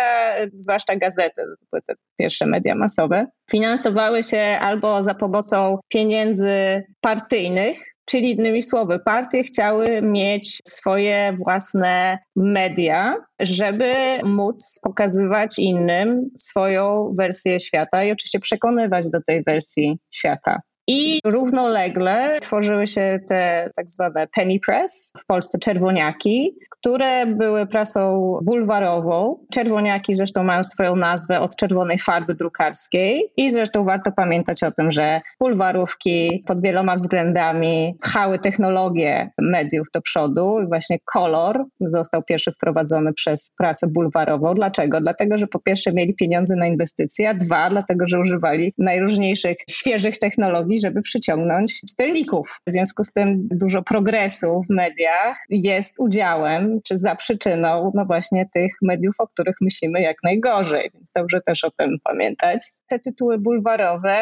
zwłaszcza gazety, to były te pierwsze media masowe, finansowały się albo za pomocą pieniędzy partyjnych, Czyli innymi słowy, partie chciały mieć swoje własne media, żeby móc pokazywać innym swoją wersję świata i oczywiście przekonywać do tej wersji świata. I równolegle tworzyły się te tak zwane penny press, w Polsce czerwoniaki, które były prasą bulwarową. Czerwoniaki zresztą mają swoją nazwę od czerwonej farby drukarskiej i zresztą warto pamiętać o tym, że bulwarówki pod wieloma względami pchały technologię mediów do przodu i właśnie kolor został pierwszy wprowadzony przez prasę bulwarową. Dlaczego? Dlatego, że po pierwsze mieli pieniądze na inwestycje, a dwa, dlatego, że używali najróżniejszych świeżych technologii, żeby przyciągnąć czytelników. W związku z tym dużo progresu w mediach jest udziałem czy za przyczyną no właśnie tych mediów, o których myślimy jak najgorzej, więc dobrze też o tym pamiętać. Te tytuły bulwarowe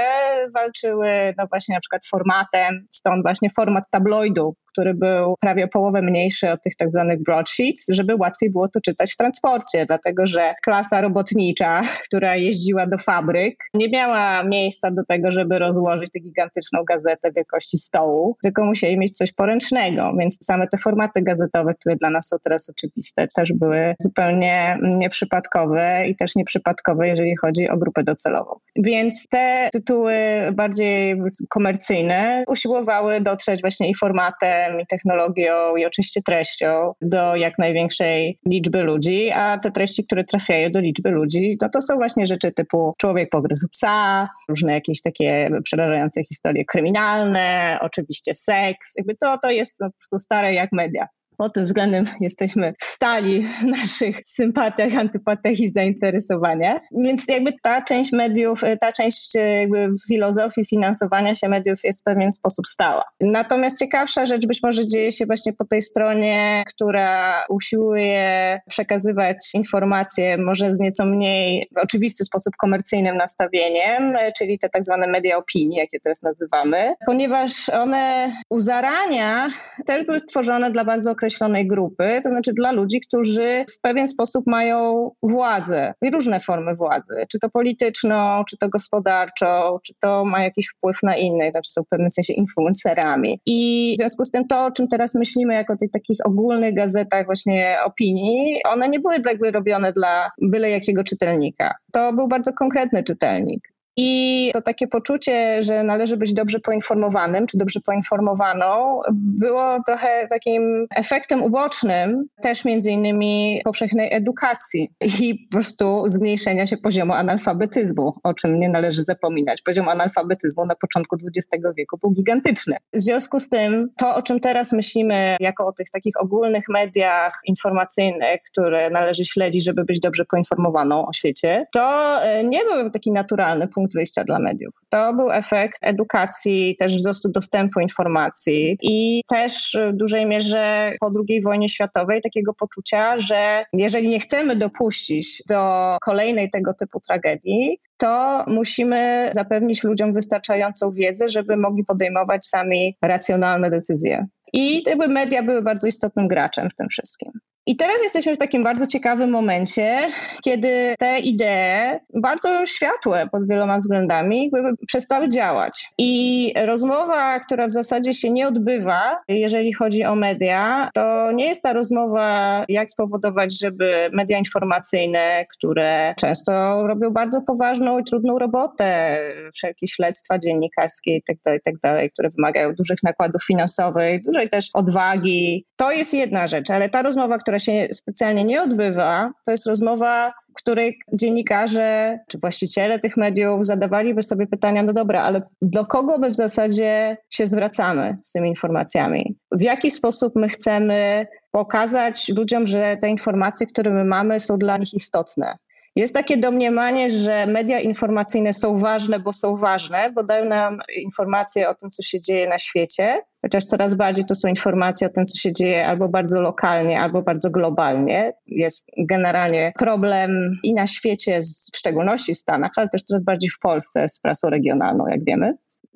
walczyły no właśnie na przykład formatem, stąd właśnie format tabloidu, który był prawie o połowę mniejszy od tych tak zwanych broadsheets, żeby łatwiej było to czytać w transporcie, dlatego że klasa robotnicza, która jeździła do fabryk, nie miała miejsca do tego, żeby rozłożyć tę gigantyczną gazetę wielkości stołu, tylko musieli mieć coś poręcznego, więc same te formaty gazetowe, które dla nas są teraz oczywiste, też były zupełnie nieprzypadkowe i też nieprzypadkowe, jeżeli chodzi o grupę docelową. Więc te tytuły bardziej komercyjne usiłowały dotrzeć właśnie i formatem, i technologią i oczywiście treścią do jak największej liczby ludzi, a te treści, które trafiają do liczby ludzi, no to są właśnie rzeczy typu człowiek pogryzł psa, różne jakieś takie przerażające historie kryminalne, oczywiście seks, jakby to, to jest po prostu stare jak media. Pod tym względem jesteśmy stali w naszych sympatiach, antypatiach i zainteresowaniach. Więc jakby ta część mediów, ta część jakby filozofii finansowania się mediów jest w pewien sposób stała. Natomiast ciekawsza rzecz być może dzieje się właśnie po tej stronie, która usiłuje przekazywać informacje może z nieco mniej w oczywisty sposób komercyjnym nastawieniem, czyli te tak zwane media opinii, jakie teraz nazywamy, ponieważ one u zarania też były stworzone dla bardzo określonych określonej grupy, to znaczy dla ludzi, którzy w pewien sposób mają władzę i różne formy władzy, czy to polityczną, czy to gospodarczą, czy to ma jakiś wpływ na innych, znaczy są w pewnym sensie influencerami. I w związku z tym to, o czym teraz myślimy jako tych takich ogólnych gazetach właśnie opinii, one nie były jakby robione dla byle jakiego czytelnika. To był bardzo konkretny czytelnik. I to takie poczucie, że należy być dobrze poinformowanym, czy dobrze poinformowaną, było trochę takim efektem ubocznym też między innymi powszechnej edukacji i po prostu zmniejszenia się poziomu analfabetyzmu, o czym nie należy zapominać. Poziom analfabetyzmu na początku XX wieku był gigantyczny. W związku z tym to, o czym teraz myślimy jako o tych takich ogólnych mediach informacyjnych, które należy śledzić, żeby być dobrze poinformowaną o świecie, to e, nie był taki naturalny punkt punkt wyjścia dla mediów. To był efekt edukacji, też wzrostu dostępu informacji i też w dużej mierze po II wojnie światowej takiego poczucia, że jeżeli nie chcemy dopuścić do kolejnej tego typu tragedii, to musimy zapewnić ludziom wystarczającą wiedzę, żeby mogli podejmować sami racjonalne decyzje. I media były bardzo istotnym graczem w tym wszystkim. I teraz jesteśmy w takim bardzo ciekawym momencie, kiedy te idee, bardzo światłe pod wieloma względami, przestały działać. I rozmowa, która w zasadzie się nie odbywa, jeżeli chodzi o media, to nie jest ta rozmowa, jak spowodować, żeby media informacyjne, które często robią bardzo poważną i trudną robotę, wszelkie śledztwa dziennikarskie itd., tak itd., tak które wymagają dużych nakładów finansowych, dużej też odwagi. To jest jedna rzecz, ale ta rozmowa, która która się specjalnie nie odbywa, to jest rozmowa, której dziennikarze czy właściciele tych mediów zadawaliby sobie pytania, no dobra, ale do kogo my w zasadzie się zwracamy z tymi informacjami? W jaki sposób my chcemy pokazać ludziom, że te informacje, które my mamy, są dla nich istotne? Jest takie domniemanie, że media informacyjne są ważne, bo są ważne, bo dają nam informacje o tym, co się dzieje na świecie, chociaż coraz bardziej to są informacje o tym, co się dzieje albo bardzo lokalnie, albo bardzo globalnie. Jest generalnie problem i na świecie, w szczególności w Stanach, ale też coraz bardziej w Polsce z prasą regionalną, jak wiemy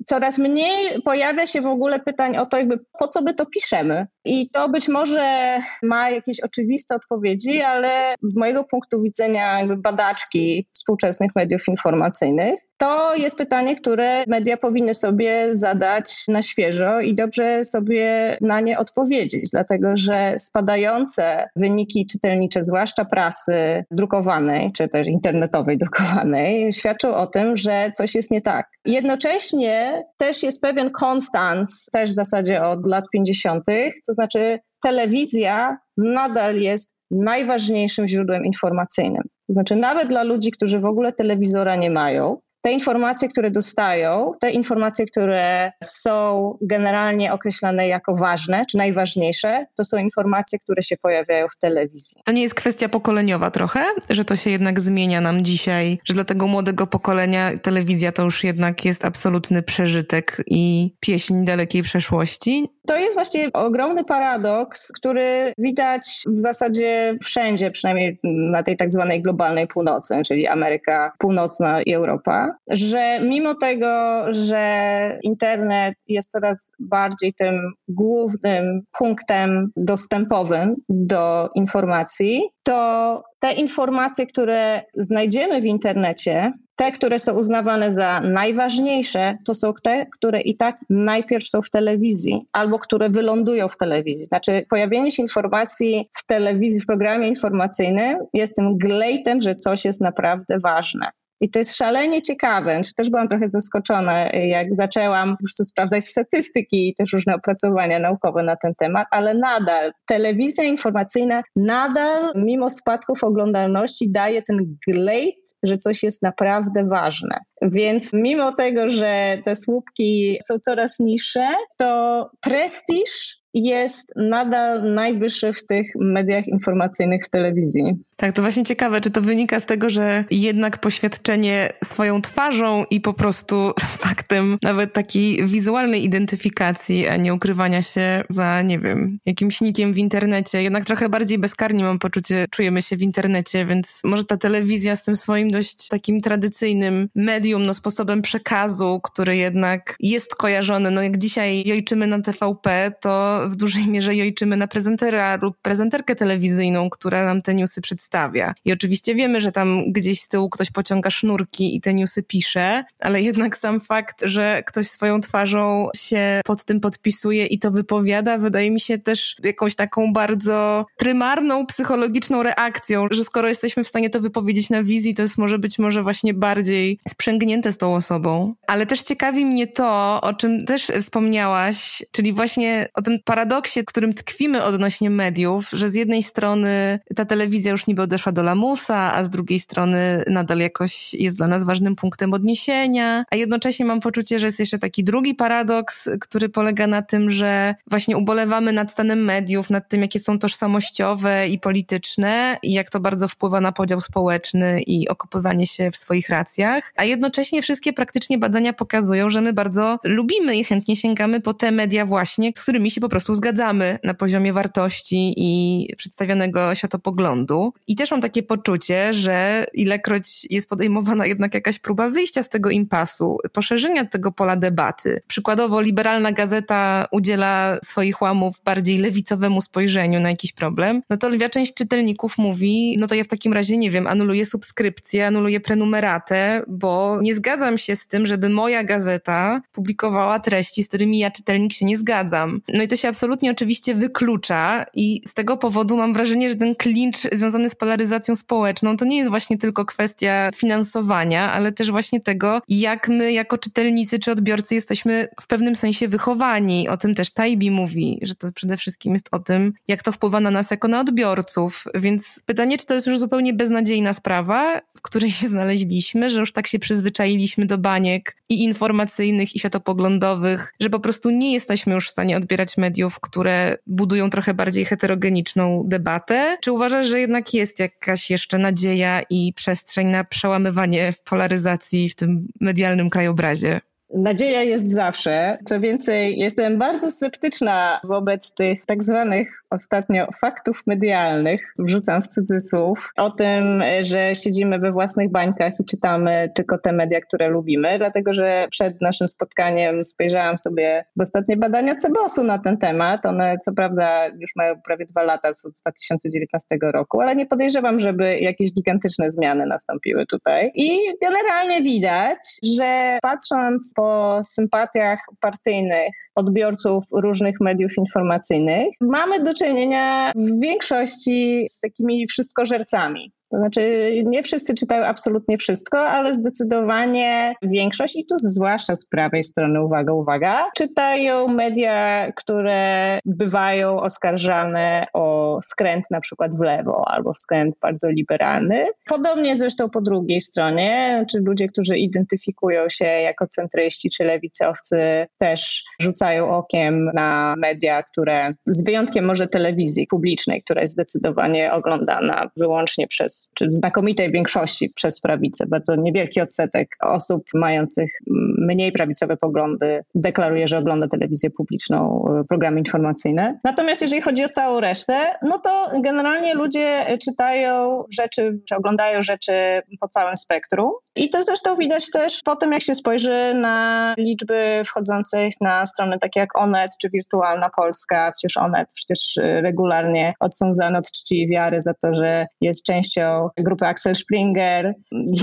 coraz mniej pojawia się w ogóle pytań o to, jakby po co my to piszemy. I to być może ma jakieś oczywiste odpowiedzi, ale z mojego punktu widzenia jakby badaczki współczesnych mediów informacyjnych, To jest pytanie, które media powinny sobie zadać na świeżo i dobrze sobie na nie odpowiedzieć, dlatego że spadające wyniki czytelnicze, zwłaszcza prasy drukowanej, czy też internetowej drukowanej, świadczą o tym, że coś jest nie tak. Jednocześnie też jest pewien konstans, też w zasadzie od lat 50., to znaczy telewizja nadal jest najważniejszym źródłem informacyjnym. To znaczy, nawet dla ludzi, którzy w ogóle telewizora nie mają, te informacje, które dostają, te informacje, które są generalnie określane jako ważne czy najważniejsze, to są informacje, które się pojawiają w telewizji. To nie jest kwestia pokoleniowa trochę, że to się jednak zmienia nam dzisiaj, że dla tego młodego pokolenia telewizja to już jednak jest absolutny przeżytek i pieśń dalekiej przeszłości? To jest właśnie ogromny paradoks, który widać w zasadzie wszędzie, przynajmniej na tej tak zwanej globalnej północy, czyli Ameryka Północna i Europa, że mimo tego, że internet jest coraz bardziej tym głównym punktem dostępowym do informacji, to te informacje, które znajdziemy w internecie, te, które są uznawane za najważniejsze, to są te, które i tak najpierw są w telewizji albo które wylądują w telewizji. Znaczy, pojawienie się informacji w telewizji, w programie informacyjnym jest tym glejtem, że coś jest naprawdę ważne. I to jest szalenie ciekawe. Też byłam trochę zaskoczona, jak zaczęłam po prostu sprawdzać statystyki i też różne opracowania naukowe na ten temat, ale nadal telewizja informacyjna nadal, mimo spadków oglądalności, daje ten glejt że coś jest naprawdę ważne. Więc mimo tego, że te słupki są coraz niższe, to prestiż jest nadal najwyższy w tych mediach informacyjnych w telewizji. Tak, to właśnie ciekawe, czy to wynika z tego, że jednak poświadczenie swoją twarzą i po prostu faktem nawet takiej wizualnej identyfikacji, a nie ukrywania się za, nie wiem, jakimś nikiem w internecie. Jednak trochę bardziej bezkarnie mam poczucie, czujemy się w internecie, więc może ta telewizja z tym swoim dość takim tradycyjnym medium, no sposobem przekazu, który jednak jest kojarzony, no jak dzisiaj jojczymy na TVP, to w dużej mierze jojczymy na prezentera lub prezenterkę telewizyjną, która nam te newsy przedstawia. I oczywiście wiemy, że tam gdzieś z tyłu ktoś pociąga sznurki i te newsy pisze, ale jednak sam fakt, że ktoś swoją twarzą się pod tym podpisuje i to wypowiada, wydaje mi się też jakąś taką bardzo prymarną, psychologiczną reakcją, że skoro jesteśmy w stanie to wypowiedzieć na wizji, to jest może być może właśnie bardziej sprzęgnięte z tą osobą. Ale też ciekawi mnie to, o czym też wspomniałaś, czyli właśnie o tym paradoksie, w którym tkwimy odnośnie mediów, że z jednej strony ta telewizja już niby odeszła do lamusa, a z drugiej strony nadal jakoś jest dla nas ważnym punktem odniesienia, a jednocześnie mam poczucie, że jest jeszcze taki drugi paradoks, który polega na tym, że właśnie ubolewamy nad stanem mediów, nad tym, jakie są tożsamościowe i polityczne i jak to bardzo wpływa na podział społeczny i okopywanie się w swoich racjach, a jednocześnie wszystkie praktycznie badania pokazują, że my bardzo lubimy i chętnie sięgamy po te media właśnie, którymi się po prostu prostu zgadzamy na poziomie wartości i przedstawionego światopoglądu. I też mam takie poczucie, że ilekroć jest podejmowana jednak jakaś próba wyjścia z tego impasu, poszerzenia tego pola debaty. Przykładowo liberalna gazeta udziela swoich łamów bardziej lewicowemu spojrzeniu na jakiś problem, no to lwia część czytelników mówi, no to ja w takim razie, nie wiem, anuluję subskrypcję, anuluję prenumeratę, bo nie zgadzam się z tym, żeby moja gazeta publikowała treści, z którymi ja czytelnik się nie zgadzam. No i to się absolutnie oczywiście wyklucza i z tego powodu mam wrażenie, że ten klincz związany z polaryzacją społeczną to nie jest właśnie tylko kwestia finansowania, ale też właśnie tego, jak my jako czytelnicy czy odbiorcy jesteśmy w pewnym sensie wychowani. O tym też Taibi mówi, że to przede wszystkim jest o tym, jak to wpływa na nas jako na odbiorców. Więc pytanie, czy to jest już zupełnie beznadziejna sprawa, w której się znaleźliśmy, że już tak się przyzwyczailiśmy do baniek i informacyjnych, i światopoglądowych, że po prostu nie jesteśmy już w stanie odbierać mediów mediów, które budują trochę bardziej heterogeniczną debatę? Czy uważasz, że jednak jest jakaś jeszcze nadzieja i przestrzeń na przełamywanie polaryzacji w tym medialnym krajobrazie? Nadzieja jest zawsze. Co więcej, jestem bardzo sceptyczna wobec tych tak zwanych ostatnio faktów medialnych, wrzucam w cudzysłów, o tym, że siedzimy we własnych bańkach i czytamy tylko te media, które lubimy, dlatego że przed naszym spotkaniem spojrzałam sobie w ostatnie badania Cebosu na ten temat. One co prawda już mają prawie dwa lata, są z 2019 roku, ale nie podejrzewam, żeby jakieś gigantyczne zmiany nastąpiły tutaj. I generalnie widać, że patrząc po sympatiach partyjnych odbiorców różnych mediów informacyjnych, mamy do czynienia w większości z takimi wszystkożercami. To znaczy, nie wszyscy czytają absolutnie wszystko, ale zdecydowanie większość, i tu zwłaszcza z prawej strony, uwaga, uwaga, czytają media, które bywają oskarżane o skręt na przykład w lewo albo skręt bardzo liberalny. Podobnie zresztą po drugiej stronie, czy ludzie, którzy identyfikują się jako centryści czy lewicowcy, też rzucają okiem na media, które z wyjątkiem może telewizji publicznej, która jest zdecydowanie oglądana wyłącznie przez czy w znakomitej większości przez prawicę. Bardzo niewielki odsetek osób mających mniej prawicowe poglądy deklaruje, że ogląda telewizję publiczną, e, programy informacyjne. Natomiast jeżeli chodzi o całą resztę, no to generalnie ludzie czytają rzeczy, czy oglądają rzeczy po całym spektrum. I to zresztą widać też po tym, jak się spojrzy na liczby wchodzących na strony takie jak Onet czy Wirtualna Polska. Przecież Onet przecież regularnie odsądzany od czci i wiary za to, że jest częścią grupy Axel Springer,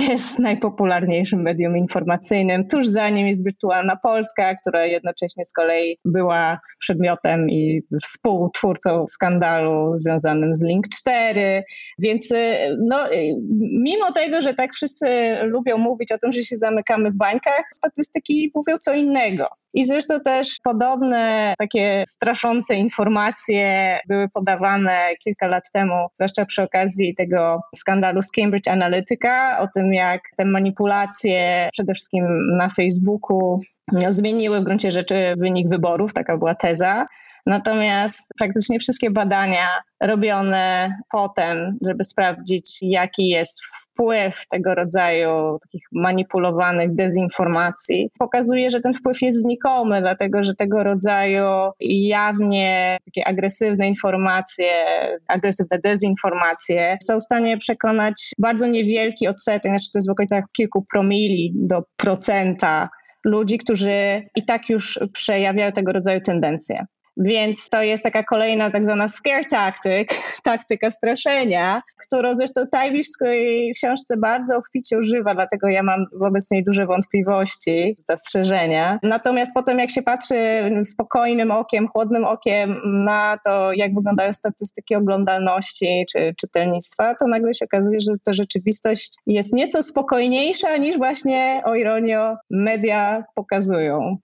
jest najpopularniejszym medium informacyjnym. Tuż za nim jest Wirtualna Polska, która jednocześnie z kolei była przedmiotem i współtwórcą skandalu związanym z Link 4. Więc y, no, y, mimo tego, że tak wszyscy lubią mówić o tym, że się zamykamy w bańkach, statystyki mówią co innego. I zresztą też podobne takie straszące informacje były podawane kilka lat temu, zwłaszcza przy okazji tego skandalu z Cambridge Analytica, o tym jak te manipulacje przede wszystkim na Facebooku no, zmieniły w gruncie rzeczy wynik wyborów, taka była teza. Natomiast praktycznie wszystkie badania robione potem, żeby sprawdzić, jaki jest wpływ tego rodzaju takich manipulowanych dezinformacji, pokazuje, że ten wpływ jest znikomy, dlatego że tego rodzaju jawnie takie agresywne informacje, agresywne dezinformacje są w stanie przekonać bardzo niewielki odsetek, znaczy to jest w okolicach kilku promili do procenta ludzi, którzy i tak już przejawiają tego rodzaju tendencje. Więc to jest taka kolejna tak zwana scare tactic, taktyka straszenia, którą zresztą Tajwicz w swojej książce bardzo obficie używa, dlatego ja mam wobec niej duże wątpliwości, zastrzeżenia. Natomiast potem jak się patrzy spokojnym okiem, chłodnym okiem na to, jak wyglądają statystyki oglądalności czy czytelnictwa, to nagle się okazuje, że ta rzeczywistość jest nieco spokojniejsza niż właśnie, o ironio, media pokazują.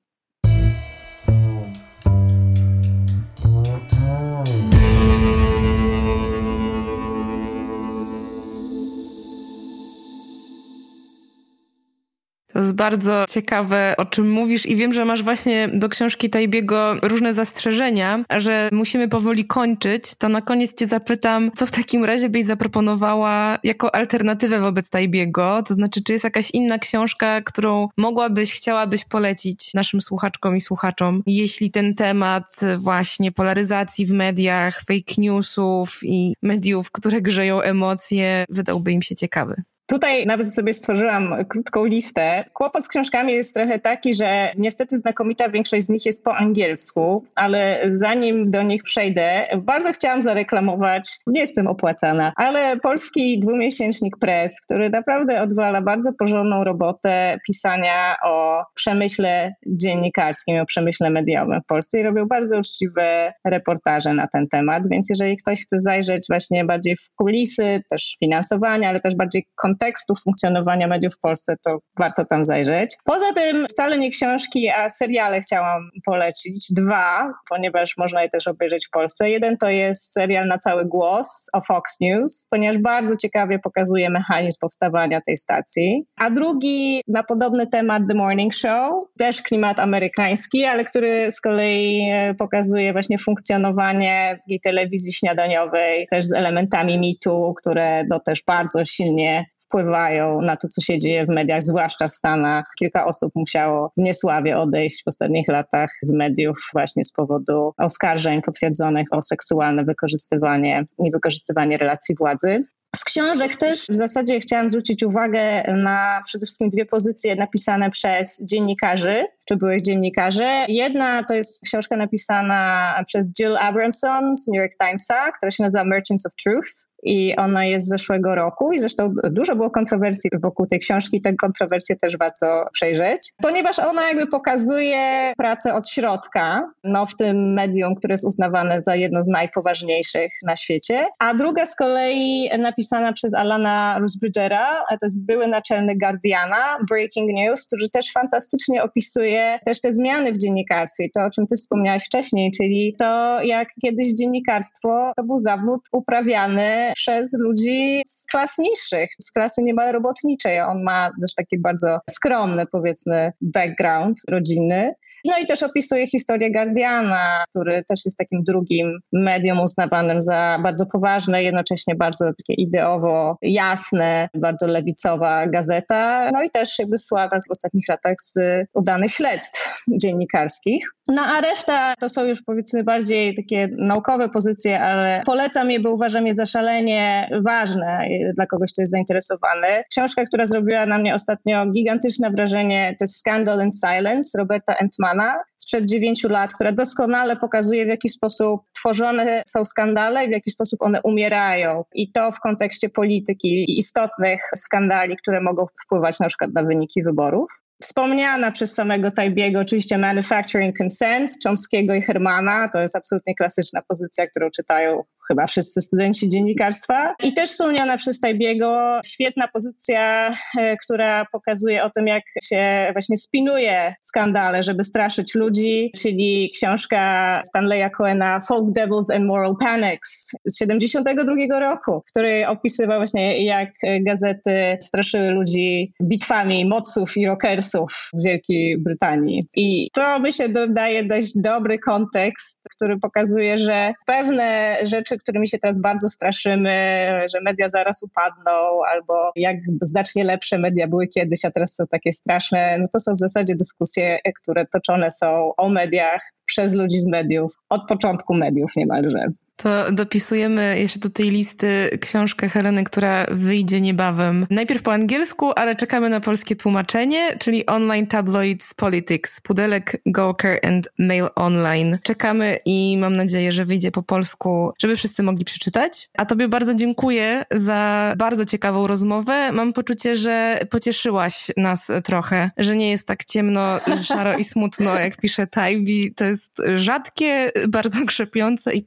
To jest bardzo ciekawe, o czym mówisz i wiem, że masz właśnie do książki Tajbiego różne zastrzeżenia, że musimy powoli kończyć, to na koniec cię zapytam, co w takim razie byś zaproponowała jako alternatywę wobec Tajbiego? To znaczy, czy jest jakaś inna książka, którą mogłabyś, chciałabyś polecić naszym słuchaczkom i słuchaczom, jeśli ten temat właśnie polaryzacji w mediach, fake newsów i mediów, które grzeją emocje, wydałby im się ciekawy? Tutaj nawet sobie stworzyłam krótką listę. Kłopot z książkami jest trochę taki, że niestety znakomita większość z nich jest po angielsku, ale zanim do nich przejdę, bardzo chciałam zareklamować, nie jestem opłacana, ale polski dwumiesięcznik Press, który naprawdę odwala bardzo porządną robotę pisania o przemyśle dziennikarskim, o przemyśle mediowym w Polsce i robią bardzo uczciwe reportaże na ten temat, więc jeżeli ktoś chce zajrzeć właśnie bardziej w kulisy, też finansowania, ale też bardziej kontekstu funkcjonowania mediów w Polsce, to warto tam zajrzeć. Poza tym wcale nie książki, a seriale chciałam polecić. Dwa, ponieważ można je też obejrzeć w Polsce. Jeden to jest serial na cały głos o Fox News, ponieważ bardzo ciekawie pokazuje mechanizm powstawania tej stacji. A drugi na podobny temat The Morning Show, też klimat amerykański, ale który z kolei e, pokazuje właśnie funkcjonowanie tej telewizji śniadaniowej, też z elementami mitu, które no też bardzo silnie wpływają na to, co się dzieje w mediach, zwłaszcza w Stanach. Kilka osób musiało niesławie odejść w ostatnich latach z mediów właśnie z powodu oskarżeń potwierdzonych o seksualne wykorzystywanie i wykorzystywanie relacji władzy. Z książek też w zasadzie chciałam zwrócić uwagę na przede wszystkim dwie pozycje napisane przez dziennikarzy, czy byłych dziennikarzy. Jedna to jest książka napisana przez Jill Abramson z New York Timesa, która się nazywa Merchants of Truth i ona jest z zeszłego roku. I zresztą dużo było kontrowersji wokół tej książki, te kontrowersje też warto przejrzeć, ponieważ ona jakby pokazuje pracę od środka, no w tym medium, które jest uznawane za jedno z najpoważniejszych na świecie, a druga z kolei napisana przez Alana Rusbridgera, to jest były naczelny Guardiana, Breaking News, który też fantastycznie opisuje też te zmiany w dziennikarstwie, to o czym ty wspomniałaś wcześniej, czyli to jak kiedyś dziennikarstwo to był zawód uprawiany przez ludzi z klas niższych, z klasy niemal robotniczej. On ma też taki bardzo skromny, powiedzmy, background rodzinny. No i też opisuje historię Guardiana, który też jest takim drugim medium uznawanym za bardzo poważne, jednocześnie bardzo takie ideowo jasne, bardzo lewicowa gazeta. No i też jakby sława w ostatnich latach z udanych śledztw dziennikarskich. No a reszta to są już powiedzmy bardziej takie naukowe pozycje, ale polecam je, bo uważam je za szalenie ważne dla kogoś, kto jest zainteresowany. Książka, która zrobiła na mnie ostatnio gigantyczne wrażenie, to jest Scandal and Silence Roberta Entmana sprzed dziewięciu lat, która doskonale pokazuje, w jaki sposób tworzone są skandale i w jaki sposób one umierają. I to w kontekście polityki i istotnych skandali, które mogą wpływać na przykład na wyniki wyborów. Wspomniana przez samego Tajbiego oczywiście Manufacturing Consent Chomskiego i Hermana, to jest absolutnie klasyczna pozycja, którą czytają chyba wszyscy studenci dziennikarstwa. I też wspomniana przez Tajbiego świetna pozycja, e, która pokazuje o tym, jak się właśnie spinuje skandale, żeby straszyć ludzi, czyli książka Stanleya Cohena Folk Devils and Moral Panics z 72 roku, w której opisywał właśnie jak gazety straszyły ludzi bitwami moców i rockersów w Wielkiej Brytanii. I to myślę dodaje dość dobry kontekst, który pokazuje, że pewne rzeczy którymi się teraz bardzo straszymy, że media zaraz upadną, albo jak znacznie lepsze media były kiedyś, a teraz są takie straszne, no to są w zasadzie dyskusje, które toczone są o mediach przez ludzi z mediów, od początku mediów niemalże. To dopisujemy jeszcze do tej listy książkę Heleny, która wyjdzie niebawem. Najpierw po angielsku, ale czekamy na polskie tłumaczenie, czyli Online Tabloids Politics, Pudelek, Gawker and Mail Online. Czekamy i mam nadzieję, że wyjdzie po polsku, żeby wszyscy mogli przeczytać. A tobie bardzo dziękuję za bardzo ciekawą rozmowę. Mam poczucie, że pocieszyłaś nas trochę, że nie jest tak ciemno, szaro i smutno, jak pisze Tajbi. To jest rzadkie, bardzo krzepiące i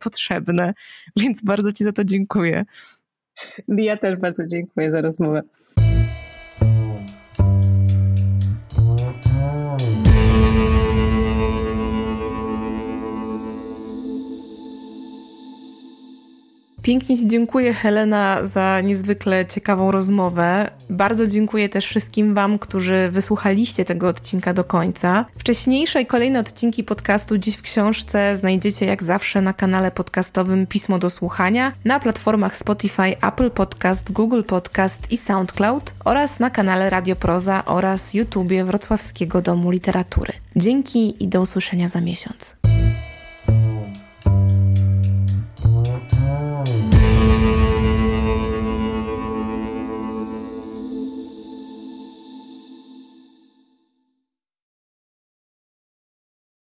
Więc bardzo Ci za to dziękuję. Ja też bardzo dziękuję za rozmowę. Pięknie Ci dziękuję, Helena, za niezwykle ciekawą rozmowę. Bardzo dziękuję też wszystkim Wam, którzy wysłuchaliście tego odcinka do końca. Wcześniejsze i kolejne odcinki podcastu Dziś w Książce znajdziecie jak zawsze na kanale podcastowym Pismo do Słuchania, na platformach Spotify, Apple Podcast, Google Podcast i SoundCloud oraz na kanale Radio Proza oraz YouTubie Wrocławskiego Domu Literatury. Dzięki i do usłyszenia za miesiąc.